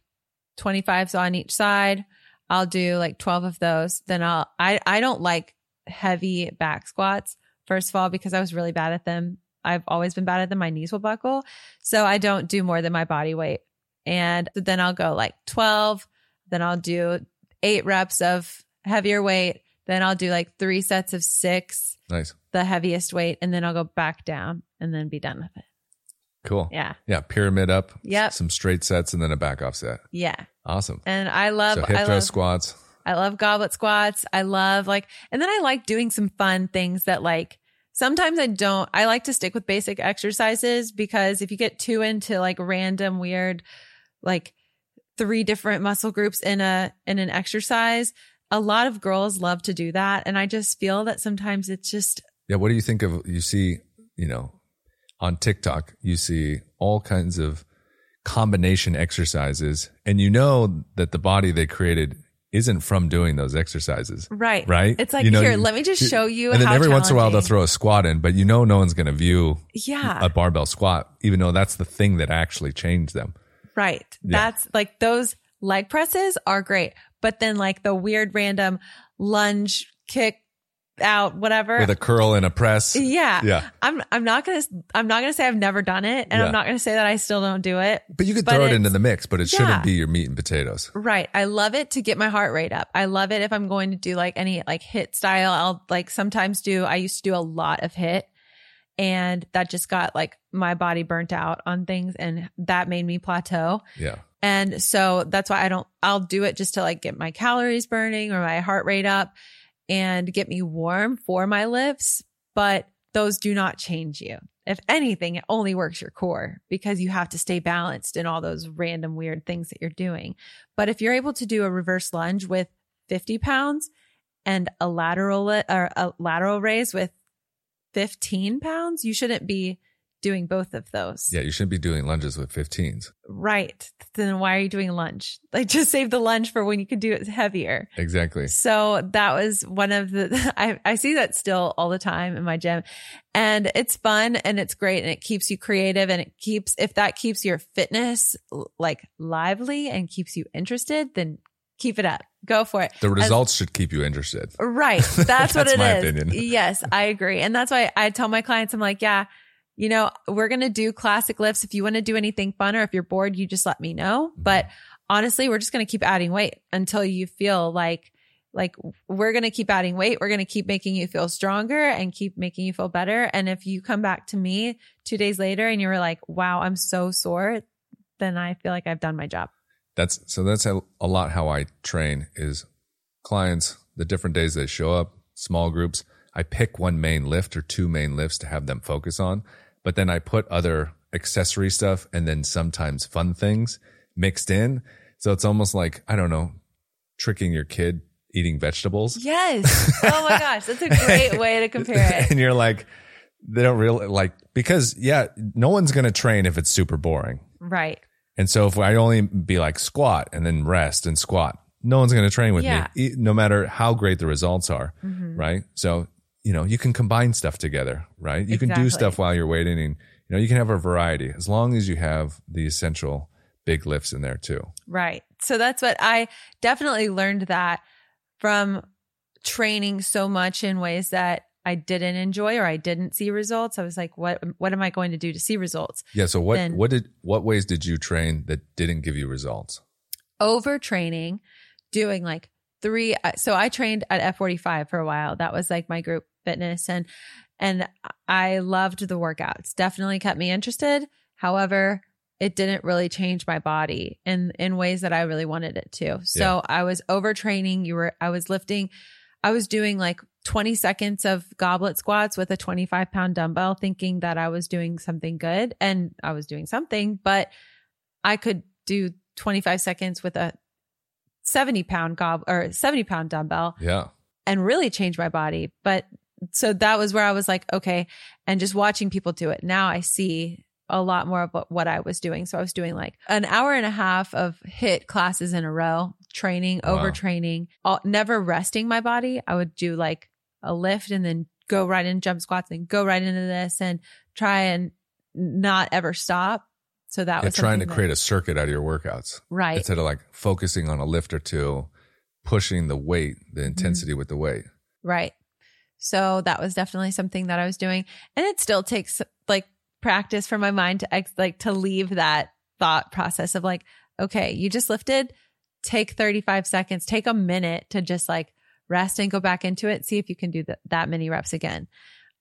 25s on each side. I'll do like 12 of those. Then I'll, I, I don't like heavy back squats. First of all, because I was really bad at them. I've always been bad at them. My knees will buckle. So I don't do more than my body weight. And then I'll go like 12. Then I'll do eight reps of heavier weight. Then I'll do like three sets of six, Nice. the heaviest weight. And then I'll go back down and then be done with it. Cool. Yeah. Yeah. Pyramid up. Yep. Some straight sets and then a back off set. Yeah. Awesome. And I love, so hip I thrust love, squats. I love goblet squats. I love like, and then I like doing some fun things that like, sometimes I don't, I like to stick with basic exercises because if you get too into like random weird, like three different muscle groups in a, in an exercise, a lot of girls love to do that. And I just feel that sometimes it's just, Yeah. What do you think of, you see, you know, on TikTok, you see all kinds of combination exercises and you know that the body they created isn't from doing those exercises. right. Right. It's like, You know, here, you- let me just show you. And then every once in a while they'll throw a squat in, but you know no one's going to view Yeah. a barbell squat, even though that's the thing that actually changed them. Right. Yeah. That's like those leg presses are great. But then like the weird random lunge kick out, whatever. With a curl and a press. yeah. Yeah. I'm I'm not gonna I'm not gonna say I've never done it and Yeah. I'm not gonna say that I still don't do it. But you could But throw it into the mix, but it yeah. shouldn't be your meat and potatoes. Right. I love it to get my heart rate up. I love it if I'm going to do like any like HIIT style. I'll like sometimes do I used to do a lot of HIIT and that just got like my body burnt out on things and that made me plateau. Yeah. And so that's why I don't, I'll do it just to like get my calories burning or my heart rate up and get me warm for my lifts. But those do not change you. If anything, it only works your core because you have to stay balanced in all those random weird things that you're doing. But if you're able to do a reverse lunge with 50 pounds and a lateral or a lateral raise with 15 pounds, you shouldn't be doing both of those. Yeah. You shouldn't be doing lunges with 15s. Right. Then why are you doing lunge? Like just save the lunge for when you can do it heavier. Exactly. So that was one of the, I, I see that still all the time in my gym and it's fun and it's great and it keeps you creative and it keeps, if that keeps your fitness like lively and keeps you interested, then keep it up. Go for it. The results should keep you interested. Right. That's, what That's it is. my opinion. Yes, I agree. And that's why I tell my clients, I'm like, yeah, you know, we're going to do classic lifts. If you want to do anything fun or if you're bored, you just let me know. Mm-hmm. But honestly, we're just going to keep adding weight until you feel like, like we're going to keep adding weight. We're going to keep making you feel stronger and keep making you feel better. And if you come back to me two days later and you were like, wow, I'm so sore, then I feel like I've done my job. That's so that's a, a lot how I train is clients, the different days they show up, small groups. I pick one main lift or two main lifts to have them focus on, but then I put other accessory stuff and then sometimes fun things mixed in. So it's almost like, I don't know, tricking your kid eating vegetables. Yes. Oh my gosh. That's a great way to compare it. and you're like, they don't really like, because yeah, no one's going to train if it's super boring. Right. And so if I only be like squat and then rest and squat, no one's going to train with Yeah. me, no matter how great the results are. Mhm. Right. So, you know, you can combine stuff together, right? You can do stuff while you're waiting and, you know, you can have a variety as long as you have the essential big lifts in there too. Right. So that's what I definitely learned that from training so much in ways that I didn't enjoy or I didn't see results. I was like, what what am I going to do to see results? Yeah. So what, Then- what did, what ways did you train that didn't give you results? Overtraining, doing like three uh, so I trained at F45 for a while. That was like my group fitness and and I loved the workouts. Definitely kept me interested. However, it didn't really change my body in in ways that I really wanted it to. So I was overtraining. You were I was lifting. I was doing like 20 seconds of goblet squats with a 25 pound dumbbell, thinking that I was doing something good, and I was doing something, but I could do 25 seconds with a 70 pound gob or 70 pound dumbbell Yeah. and really change my body. But so that was where I was like, okay. And just watching people do it. Now I see a lot more of what, what I was doing. So I was doing like an hour and a half of HIIT classes in a row, training, Wow. overtraining, all, never resting my body. I would do like a lift and then go right in jump squats and go right into this and try and not ever stop. So that You're was trying to that- create a circuit out of your workouts right. instead of like focusing on a lift or two pushing the weight, the mm-hmm. intensity with the weight. Right. So that was definitely something that I was doing. And it still takes like practice for my mind to ex- like to leave that thought process of like, okay, you just lifted, take 35 seconds, take a minute to just like rest and go back into it, see if you can do th- that many reps again.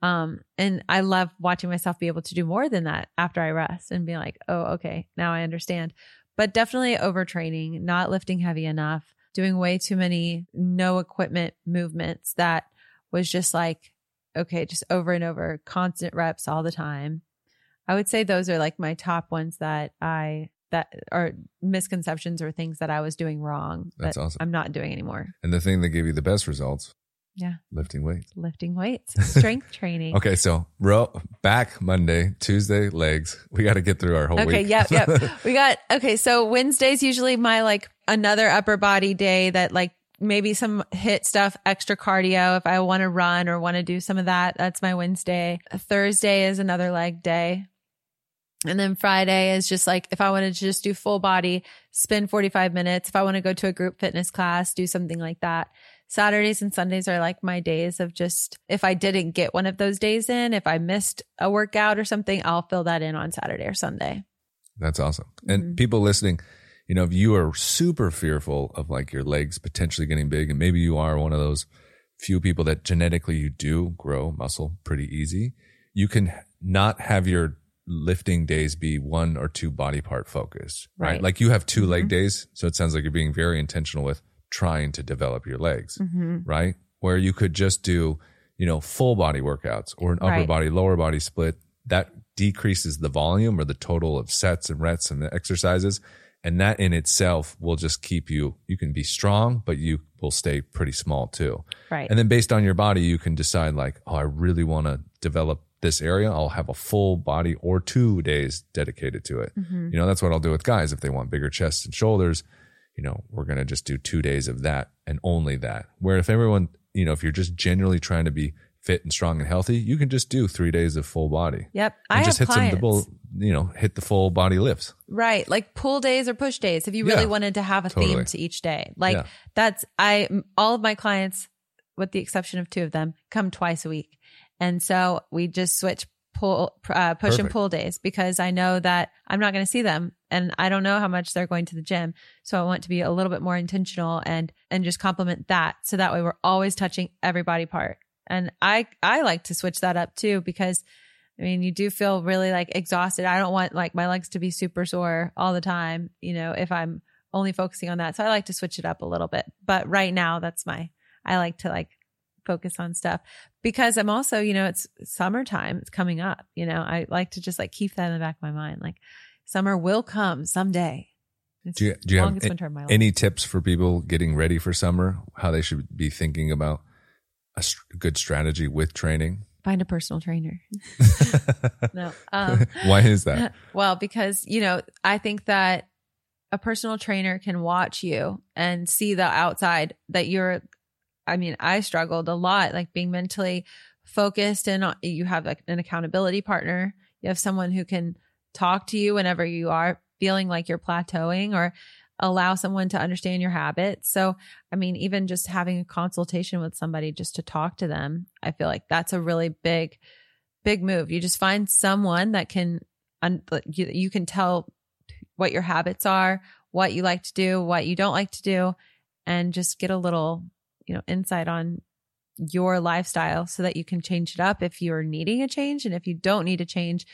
Um, and I love watching myself be able to do more than that after I rest and be like, oh, okay, now I understand. But definitely overtraining, not lifting heavy enough, doing way too many no equipment movements that was just like, okay, just over and over, constant reps all the time. I would say those are like my top ones that I that are misconceptions or things that I was doing wrong. That's that awesome. I'm not doing anymore. And the thing that gave you the best results, Yeah. lifting weights. Lifting weights, strength training. Okay, so row back Monday, Tuesday legs. We got to get through our whole Okay, week. Okay, yep, yep. We got okay, so Wednesday's usually my like another upper body day that like maybe some HIIT stuff, extra cardio if I want to run or want to do some of that. That's my Wednesday. Thursday is another leg day. And then Friday is just like if I wanted to just do full body, spend 45 minutes. If I want to go to a group fitness class, do something like that. Saturdays and Sundays are like my days of just if I didn't get one of those days in, if I missed a workout or something, I'll fill that in on Saturday or Sunday. That's awesome. And Mhm. people listening, you know, if you are super fearful of like your legs potentially getting big, and maybe you are one of those few people that genetically you do grow muscle pretty easy, you can not have your lifting days be one or two body part focused, right? Right. Like you have 2 leg Mhm. days. So it sounds like you're being very intentional with trying to develop your legs, Mm-hmm. right? Where you could just do, you know, full body workouts or an upper Right. body, lower body split. That decreases the volume or the total of sets and reps and the exercises. And that in itself will just keep you, you can be strong, but you will stay pretty small too. Right. And then based on your body, you can decide like, oh, I really want to develop this area. I'll have a full body or two days dedicated to it. Mhm. You know, that's what I'll do with guys. If they want bigger chests and shoulders, you know, we're going to just do two days of that and only that. Where if everyone, you know, if you're just genuinely trying to be fit and strong and healthy, you can just do three days of full body Yep. and I just hit clients. some double, you know, hit the full body lifts. Right. Like pull days or push days. If you really Yeah. wanted to have a Totally. theme to each day, like Yeah. that's, I, all of my clients, with the exception of two of them, come twice a week. And so we just switch pull, uh, push and pull days because I know that I'm not going to see them and I don't know how much they're going to the gym. So I want to be a little bit more intentional and, and just complement that. So that way we're always touching every body part. And I, I like to switch that up too because I mean, you do feel really like exhausted. I don't want like my legs to be super sore all the time, you know, if I'm only focusing on that. So I like to switch it up a little bit. But right now, that's my, I like to like focus on stuff because I'm also, you know, it's summertime, it's coming up, you know, I like to just like keep that in the back of my mind. Like summer will come someday. It's Do you, do you have longest a- winter of my life. any tips for people getting ready for summer? How they should be thinking about a good strategy with training? Find a personal trainer. No. Um, Why is that? Well, because, you know, I think that a personal trainer can watch you and see the outside that you're, I mean, I struggled a lot, like being mentally focused and uh, you have like an accountability partner. You have someone who can talk to you whenever you are feeling like you're plateauing or allow someone to understand your habits. So, I mean, even just having a consultation with somebody just to talk to them, I feel like that's a really big, big move. You just find someone that can, you, can tell what your habits are, what you like to do, what you don't like to do, and just get a little, you know, insight on your lifestyle so that you can change it up if you're needing a change. And if you don't need a change,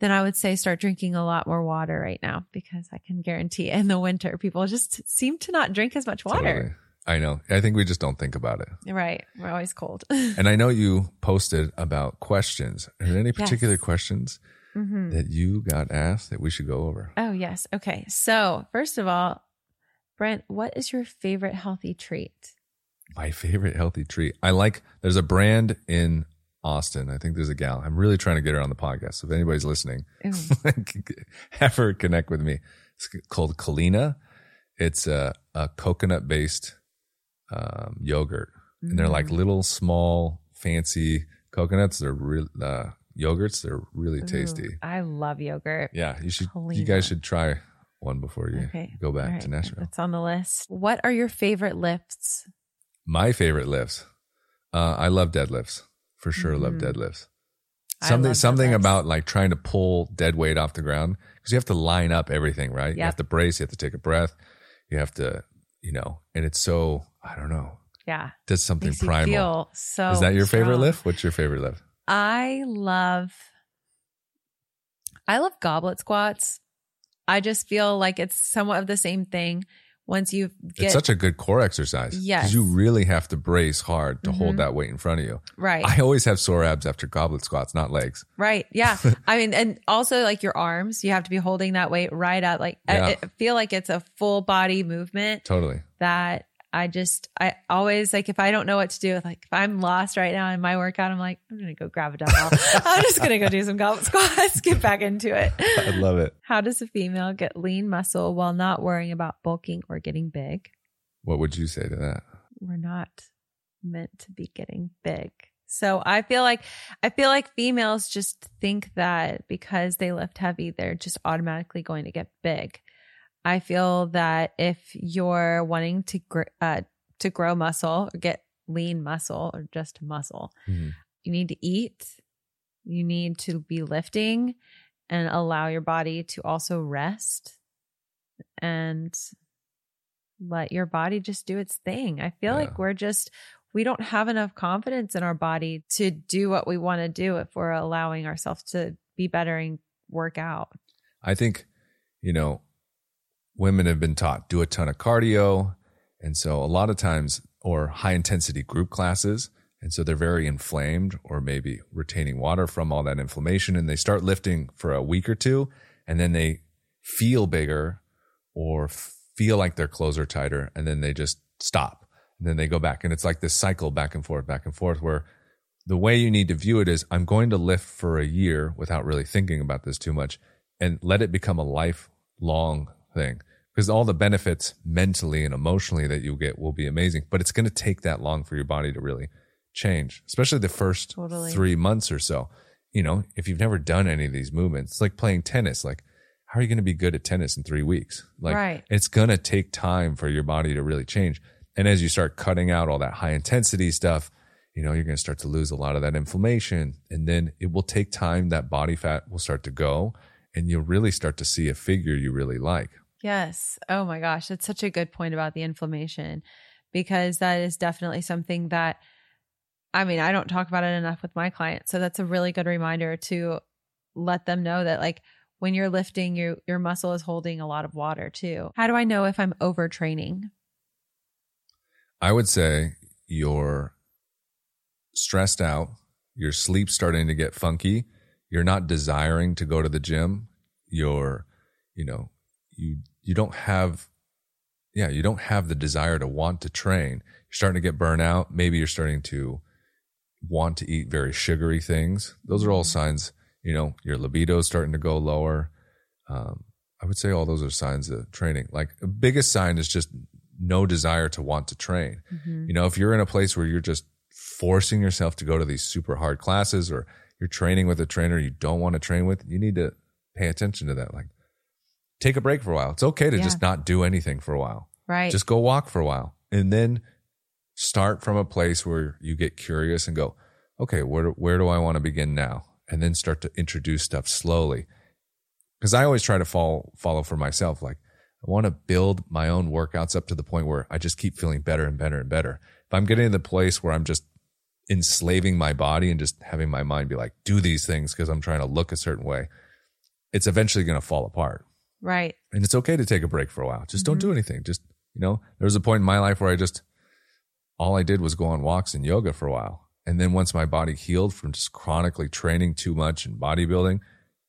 then I would say start drinking a lot more water right now because I can guarantee in the winter people just seem to not drink as much water. Totally. I know. I think we just don't think about it. Right. We're always cold. And I know you posted about questions. Are there any particular Yes. questions Mhm. that you got asked that we should go over? Oh, yes. Okay. So, first of all, Brent, what is your favorite healthy treat? My favorite healthy treat. I like, there's a brand in Austin. I think there's a gal. I'm really trying to get her on the podcast. So if anybody's listening, have her connect with me. It's called Kalina. It's a, a coconut based um, yogurt. And they're like Mm. little, small, fancy coconuts. They're real uh, yogurts. They're really tasty. Ooh, I love yogurt. Yeah, you should. You guys should try one before you Okay. go back right. to Nashville. That's on the list. What are your favorite lifts? My favorite lifts. Uh, I love deadlifts for sure. Love Mhm. deadlifts. Something love something deadlifts. about like trying to pull dead weight off the ground because you have to line up everything, right? You have to brace. You have to take a breath. You have to, you know, and it's so I don't know. Yeah. Does something primal. so Is that your favorite lift? What's your favorite lift? I love I love goblet squats. I just feel like it's somewhat of the same thing once you get it's such a good core exercise. Yes. Because you really have to brace hard to hold Mhm. that weight in front of you. right. I always have sore abs after goblet squats, not legs. right. Yeah. I mean and also like your arms, you have to be holding that weight right up like Yeah. I, I feel like it's a full body movement Totally. that I just I always like if I don't know what to do, like if I'm lost right now in my workout, I'm like, I'm gonna go grab a dumbbell. I'm just gonna go do some goblet squats, get back into it. I love it. How does a female get lean muscle while not worrying about bulking or getting big? What would you say to that? We're not meant to be getting big. So I feel like I feel like females just think that because they lift heavy, they're just automatically going to get big. I feel that if you're wanting to gr- uh, to grow muscle or get lean muscle or just muscle, Mhm. you need to eat. You need to be lifting and allow your body to also rest and let your body just do its thing. I feel Yeah. like we're just we don't have enough confidence in our body to do what we want to do if we're allowing ourselves to be better and work out. I think, you know, women have been taught do a ton of cardio. And so a lot of times, or high intensity group classes. And so they're very inflamed or maybe retaining water from all that inflammation. And they start lifting for a week or two. And then they feel bigger or feel like their clothes are tighter. And then they just stop. And then they go back. And it's like this cycle back and forth, back and forth, where the way you need to view it is I'm going to lift for a year without really thinking about this too much and let it become a lifelong thing because all the benefits mentally and emotionally that you get will be amazing but it's going to take that long for your body to really change especially the first Totally. 3 months or so you know if you've never done any of these movements it's like playing tennis like how are you going to be good at tennis in 3 weeks like Right. it's going to take time for your body to really change and as you start cutting out all that high intensity stuff you know, you're going to start to lose a lot of that inflammation. And then it will take time that body fat will start to go and you'll really start to see a figure you really like. Yes. Oh my gosh, that's such a good point about the inflammation because that is definitely something that I mean, I don't talk about it enough with my clients. So that's a really good reminder to let them know that like when you're lifting, your your muscle is holding a lot of water too. How do I know if I'm overtraining? I would say you're stressed out, your sleep's starting to get funky, you're not desiring to go to the gym, you're, you know, you you don't have yeah, you don't have the desire to want to train. You're starting to get burnout. Maybe you're starting to want to eat very sugary things. Those are all signs, you know, your libido is starting to go lower. Um, I would say all those are signs of training. Like the biggest sign is just no desire to want to train. You know, if you're in a place where you're just forcing yourself to go to these super hard classes or you're training with a trainer you don't want to train with, you need to pay attention to that. Like take a break for a while. It's okay to Yeah. just not do anything for a while. Right. Just go walk for a while and then start from a place where you get curious and go, okay, where, where do I want to begin now? And then start to introduce stuff slowly. Cause I always try to follow, follow for myself. Like I want to build my own workouts up to the point where I just keep feeling better and better and better. If I'm getting to the place where I'm just enslaving my body and just having my mind be like, do these things because I'm trying to look a certain way, it's eventually going to fall apart. right. And it's okay to take a break for a while. Just don't do anything. Just, you know, there was a point in my life where I just, all I did was go on walks and yoga for a while. And then once my body healed from just chronically training too much and bodybuilding,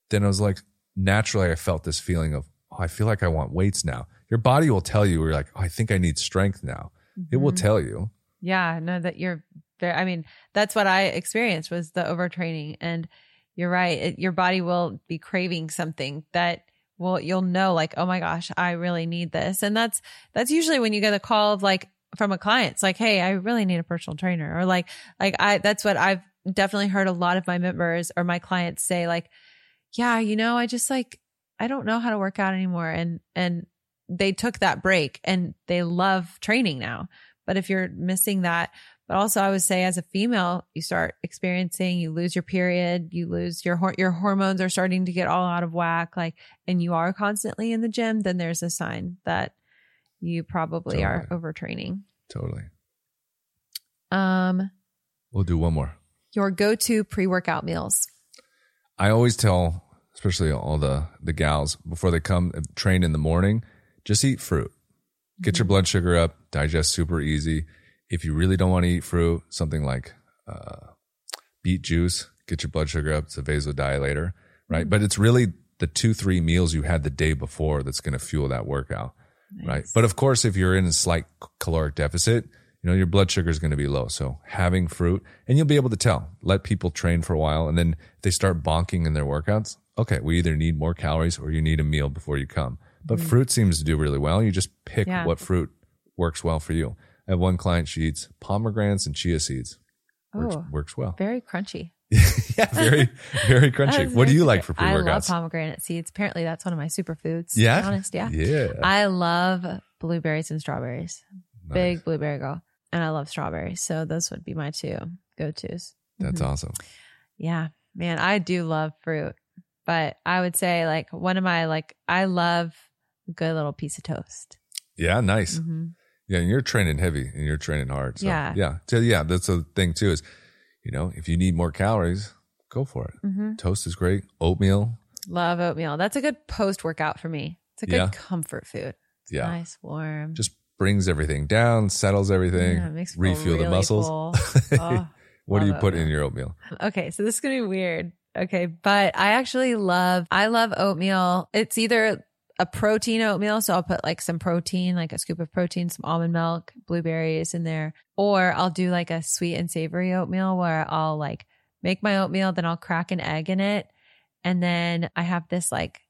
then I was like, naturally, I felt this feeling of, oh, I feel like I want weights now. Your body will tell you, you're like, oh, I think I need strength now. It will Mhm. tell you. Yeah, no, that you're there. I mean, that's what I experienced was the overtraining. And you're right. It, your body will be craving something that will, you'll know like, oh my gosh, I really need this. And that's, that's usually when you get a call of like from a client. It's like, Hey, I really need a personal trainer or like, like I, that's what I've definitely heard a lot of my members or my clients say like, yeah, you know, I just like, I don't know how to work out anymore. And, and they took that break and they love training now. But if you're missing that, but also I would say as a female, you start experiencing, you lose your period, you lose your, hor- your hormones are starting to get all out of whack, like, and you are constantly in the gym, then there's a sign that you probably are overtraining. Totally. Um, We'll do one more. your go-to pre-workout meals. I always tell, especially all the the gals before they come train in the morning, just eat fruit. Get your blood sugar up, digest super easy. If you really don't want to eat fruit, something like uh, beet juice, get your blood sugar up. It's a vasodilator, right? But it's really the two three meals you had the day before that's going to fuel that workout, right? But of course, if you're in a slight caloric deficit, you know your blood sugar is going to be low. So having fruit, and you'll be able to tell. Let people train for a while, and then if they start bonking in their workouts. Okay, we either need more calories or you need a meal before you come. But fruit seems to do really well. You just pick Yeah. what fruit works well for you. I have one client; she eats pomegranates and chia seeds. Works, Oh, works well. very crunchy. yeah, very, very crunchy. What do you like for pre I love pomegranate seeds. Apparently, that's one of my superfoods. to be Yeah, honest, yeah. yeah. I love blueberries and strawberries. Nice. Big blueberry girl, and I love strawberries. So those would be my two go tos. That's awesome. Yeah, man, I do love fruit, but I would say like one of my like I love a good little piece of toast. Yeah, nice. hmm Yeah, and you're training heavy and you're training hard. So, Yeah. yeah. So yeah, that's the thing too. Is you know if you need more calories, go for it. hmm Toast is great. Oatmeal. Love oatmeal. That's a good post workout for me. It's a good Yeah. comfort food. Yeah, Nice, warm. just brings everything down, settles everything, Yeah, it makes me feel refuel the muscles. Oh. what do you put in your oatmeal? Okay, so this is gonna be weird. Okay, but I actually love I love oatmeal. It's either a protein oatmeal, so I'll put like some protein, like a scoop of protein, some almond milk, blueberries in there, or I'll do like a sweet and savory oatmeal where I'll like make my oatmeal, then I'll crack an egg in it, and then I have this like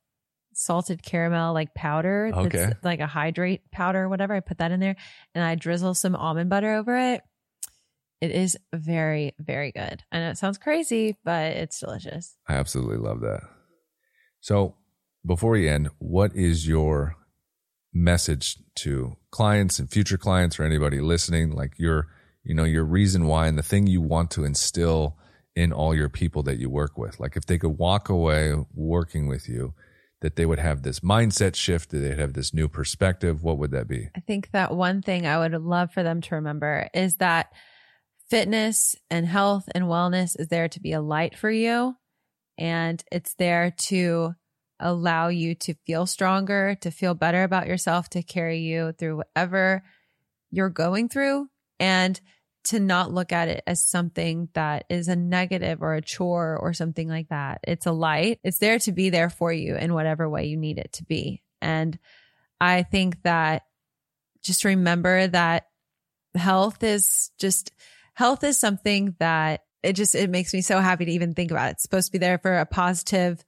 salted caramel like powder Okay. that's like a hydrate powder or whatever. I put that in there and I drizzle some almond butter over it. It is very, very good. I know it sounds crazy, but it's delicious. I absolutely love that. So before we end, what is your message to clients and future clients or anybody listening? Like your, you know, your reason why and the thing you want to instill in all your people that you work with. Like if they could walk away working with you, that they would have this mindset shift, that they'd have this new perspective. What would that be? I think that one thing I would love for them to remember is that fitness and health and wellness is there to be a light for you. And it's there to allow you to feel stronger, to feel better about yourself, to carry you through whatever you're going through. And to not look at it as something that is a negative or a chore or something like that. It's a light. It's there to be there for you in whatever way you need it to be. And I think that just remember that health is just health is something that it just it makes me so happy to even think about it. It's supposed to be there for a positive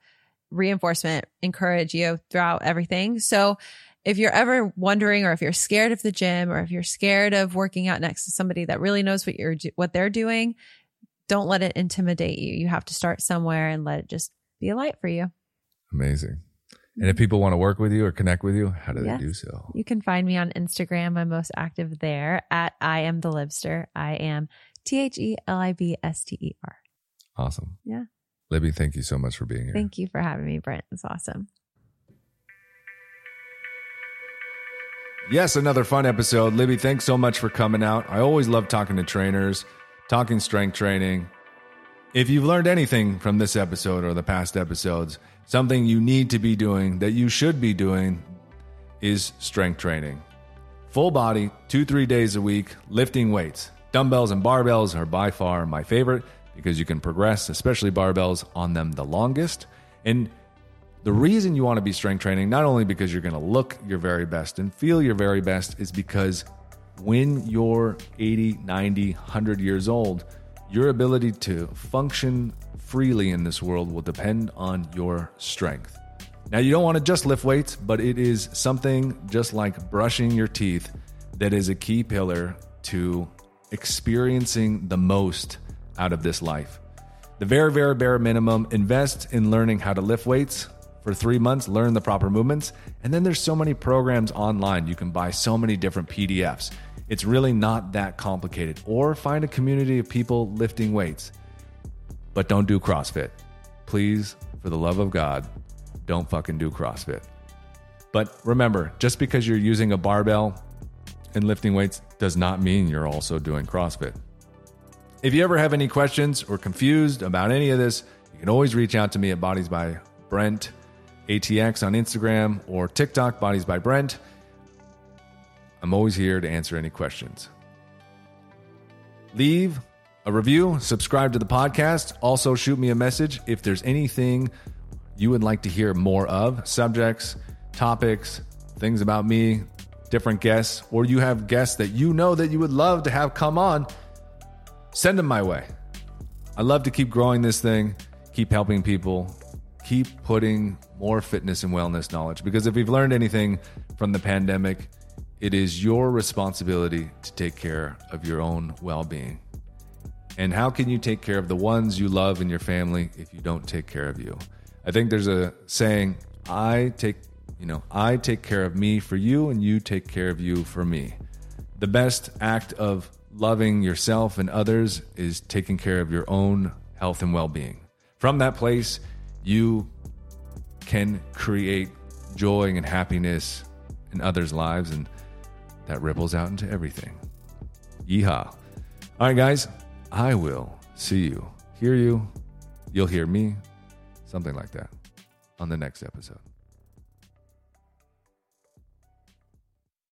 reinforcement, encourage you throughout everything. So if you're ever wondering or if you're scared of the gym or if you're scared of working out next to somebody that really knows what you're what they're doing, don't let it intimidate you. You have to start somewhere and let it just be a light for you. Amazing. And if mm-hmm. people want to work with you or connect with you, how do they do so? You can find me on Instagram. I'm most active there at I am the Libster. I am T H E L I B S T E R. Awesome. Yeah. Libby, thank you so much for being here. Thank you for having me, Brent. It's awesome. Yes, another fun episode. Libby, thanks so much for coming out. I always love talking to trainers, talking strength training. If you've learned anything from this episode or the past episodes, something you need to be doing that you should be doing is strength training. Full body, two, three days a week, lifting weights. Dumbbells and barbells are by far my favorite because you can progress, especially barbells, on them the longest. And the reason you want to be strength training, not only because you're going to look your very best and feel your very best, is because when you're 80, 90, 100 years old, your ability to function freely in this world will depend on your strength. Now, you don't want to just lift weights, but it is something just like brushing your teeth that is a key pillar to experiencing the most out of this life. The very, very bare minimum invest in learning how to lift weights for three months, learn the proper movements. And then there's so many programs online. You can buy so many different PDFs. It's really not that complicated. Or find a community of people lifting weights. But don't do CrossFit. Please, for the love of God, don't fucking do CrossFit. But remember, just because you're using a barbell and lifting weights does not mean you're also doing CrossFit. If you ever have any questions or confused about any of this, you can always reach out to me at Bodies by Brent ATX on Instagram or TikTok, Bodies by Brent. I'm always here to answer any questions. Leave a review, subscribe to the podcast. Also, shoot me a message if there's anything you would like to hear more of subjects, topics, things about me, different guests, or you have guests that you know that you would love to have come on. Send them my way. I love to keep growing this thing, keep helping people, keep putting more fitness and wellness knowledge. Because if we've learned anything from the pandemic, it is your responsibility to take care of your own well being. And how can you take care of the ones you love in your family if you don't take care of you? I think there's a saying, I take, you know, I take care of me for you and you take care of you for me. The best act of loving yourself and others is taking care of your own health and well-being. From that place, you can create joy and happiness in others' lives, and that ripples out into everything. Yeehaw. All right, guys, I will see you, hear you, you'll hear me, something like that, on the next episode.